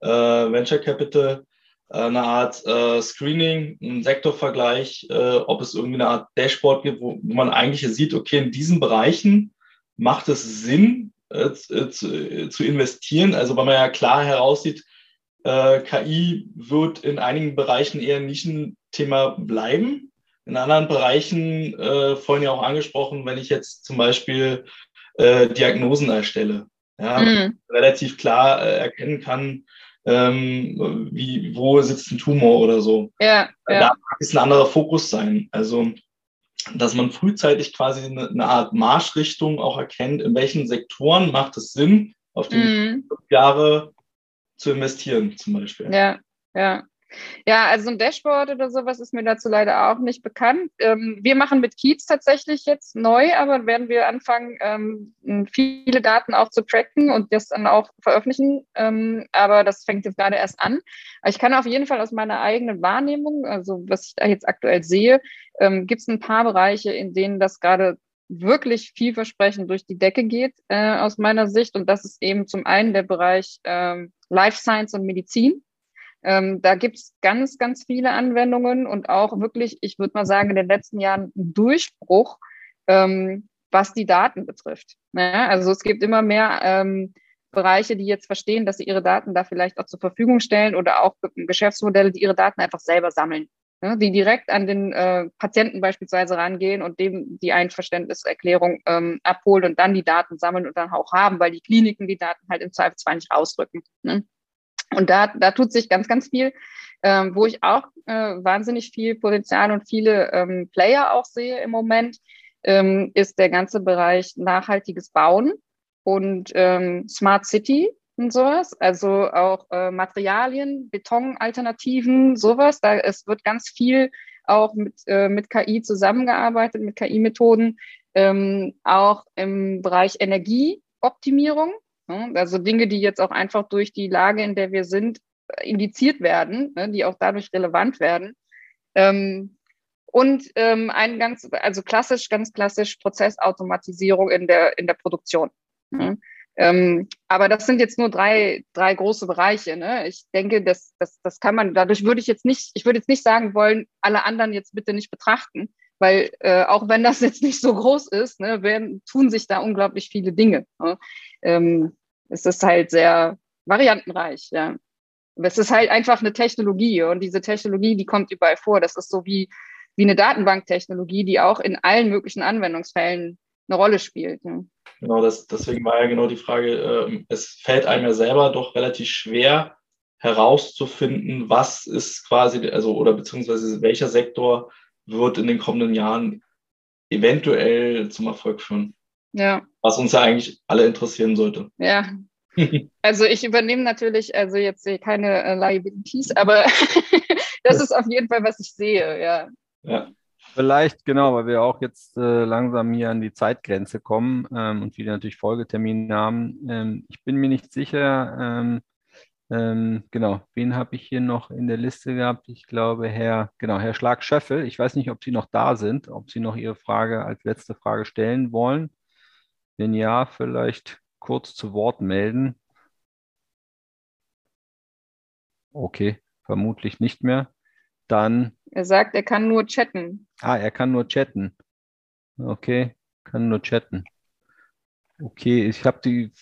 äh, Venture Capital, eine Art äh, Screening, ein Sektorvergleich, äh, ob es irgendwie eine Art Dashboard gibt, wo, wo, man eigentlich sieht, okay, in diesen Bereichen macht es Sinn äh, zu, zu, investieren. Also weil man ja klar heraussieht, äh, KI wird in einigen Bereichen eher ein Nischenthema bleiben. In anderen Bereichen, äh, vorhin ja auch angesprochen, wenn ich jetzt zum Beispiel Diagnosen erstelle, ja, mhm. relativ klar erkennen kann, ähm, wie, wo sitzt ein Tumor oder so. Ja, ja. Da ist ein anderer Fokus sein. Also, dass man frühzeitig quasi eine, eine, Art Marschrichtung auch erkennt, in welchen Sektoren macht es Sinn, auf die mm. Jahre zu investieren, zum Beispiel. Ja, ja. Ja, also ein Dashboard oder sowas ist mir dazu leider auch nicht bekannt. Ähm, wir machen mit Kiez tatsächlich jetzt neu, aber werden wir anfangen, ähm, viele Daten auch zu tracken und das dann auch veröffentlichen. Ähm, aber das fängt jetzt gerade erst an. Ich kann auf jeden Fall aus meiner eigenen Wahrnehmung, also was ich da jetzt aktuell sehe, ähm, gibt es ein paar Bereiche, in denen das gerade wirklich vielversprechend durch die Decke geht, äh, aus meiner Sicht. Und das ist eben zum einen der Bereich ähm, Life Science und Medizin. Ähm, da gibt es ganz, ganz viele Anwendungen und auch wirklich, ich würde mal sagen, in den letzten Jahren einen Durchbruch, ähm, was die Daten betrifft. Ja, also es gibt immer mehr ähm, Bereiche, die jetzt verstehen, dass sie ihre Daten da vielleicht auch zur Verfügung stellen oder auch Geschäftsmodelle, die ihre Daten einfach selber sammeln. Ja, die direkt an den äh, Patienten beispielsweise rangehen und dem die Einverständniserklärung ähm, abholen und dann die Daten sammeln und dann auch haben, weil die Kliniken die Daten halt im Zweifelsfall nicht rausrücken. Ne? Und da, da tut sich ganz, ganz viel, ähm, wo ich auch äh, wahnsinnig viel Potenzial und viele ähm, Player auch sehe im Moment, ähm, ist der ganze Bereich nachhaltiges Bauen und ähm, Smart City und sowas. Also auch äh, Materialien, Betonalternativen, sowas. Da es wird ganz viel auch mit, äh, mit KI zusammengearbeitet, mit KI-Methoden, ähm, auch im Bereich Energieoptimierung. Ne? Also Dinge, die jetzt auch einfach durch die Lage, in der wir sind, indiziert werden, ne? die auch dadurch relevant werden. Ähm, und ähm, ein ganz, also klassisch, ganz klassisch Prozessautomatisierung in der, in der Produktion. Ne? Ähm, aber das sind jetzt nur drei, drei große Bereiche. Ich denke, das, das, das kann man, dadurch würde ich jetzt nicht, ich würde jetzt nicht sagen wollen, alle anderen jetzt bitte nicht betrachten, weil äh, auch wenn das jetzt nicht so groß ist, ne, werden, tun sich da unglaublich viele Dinge. Ne? Ähm, es ist halt sehr variantenreich, ja. Es ist halt einfach eine Technologie und diese Technologie, die kommt überall vor. Das ist so wie, wie eine Datenbanktechnologie, die auch in allen möglichen Anwendungsfällen eine Rolle spielt. Ja. Genau, das, deswegen war ja genau die Frage, äh, es fällt einem ja selber doch relativ schwer herauszufinden, was ist quasi, also oder beziehungsweise welcher Sektor wird in den kommenden Jahren eventuell zum Erfolg führen. Ja. Was uns ja eigentlich alle interessieren sollte. Ja. Also ich übernehme natürlich, also jetzt keine äh, Liabilities, aber das ist auf jeden Fall, was ich sehe, ja. Ja. Vielleicht, genau, weil wir auch jetzt äh, langsam hier an die Zeitgrenze kommen ähm, und viele natürlich Folgetermine haben. Ähm, ich bin mir nicht sicher, ähm, ähm, genau, wen habe ich hier noch in der Liste gehabt? Ich glaube, Herr, genau, Herr Schlag-Schöffel. Ich weiß nicht, ob Sie noch da sind, ob Sie noch Ihre Frage als letzte Frage stellen wollen. Wenn ja, vielleicht kurz zu Wort melden. Okay, vermutlich nicht mehr. Dann. Er sagt, er kann nur chatten. Ah, er kann nur chatten. Okay, kann nur chatten. Okay, ich habe die,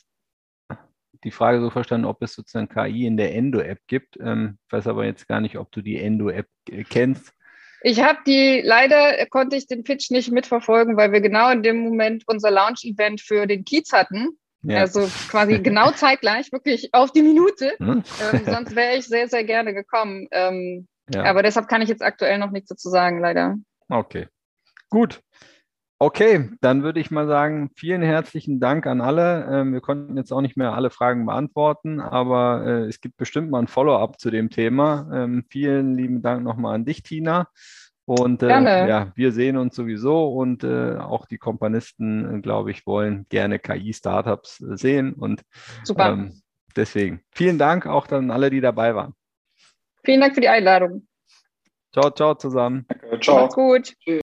die Frage so verstanden, ob es sozusagen KI in der Endo-App gibt. Ähm, ich weiß aber jetzt gar nicht, ob du die Endo-App kennst. Ich habe die, leider konnte ich den Pitch nicht mitverfolgen, weil wir genau in dem Moment unser Launch-Event für den Kiez hatten. Ja. Also quasi genau zeitgleich, wirklich auf die Minute. Hm. Ähm, sonst wäre ich sehr, sehr gerne gekommen. Ähm, ja. Aber deshalb kann ich jetzt aktuell noch nichts dazu sagen, leider. Okay. Gut. Okay, dann würde ich mal sagen, vielen herzlichen Dank an alle. Ähm, wir konnten jetzt auch nicht mehr alle Fragen beantworten, aber äh, es gibt bestimmt mal ein Follow-up zu dem Thema. Ähm, vielen lieben Dank nochmal an dich, Tina. Und äh, ja, wir sehen uns sowieso und äh, auch die Kompanisten, äh, glaube ich, wollen gerne KI-Startups äh, sehen. Und Super. Ähm, deswegen vielen Dank auch dann alle, die dabei waren. Vielen Dank für die Einladung. Ciao, ciao zusammen. Danke, ciao. Macht's gut. Tschüss.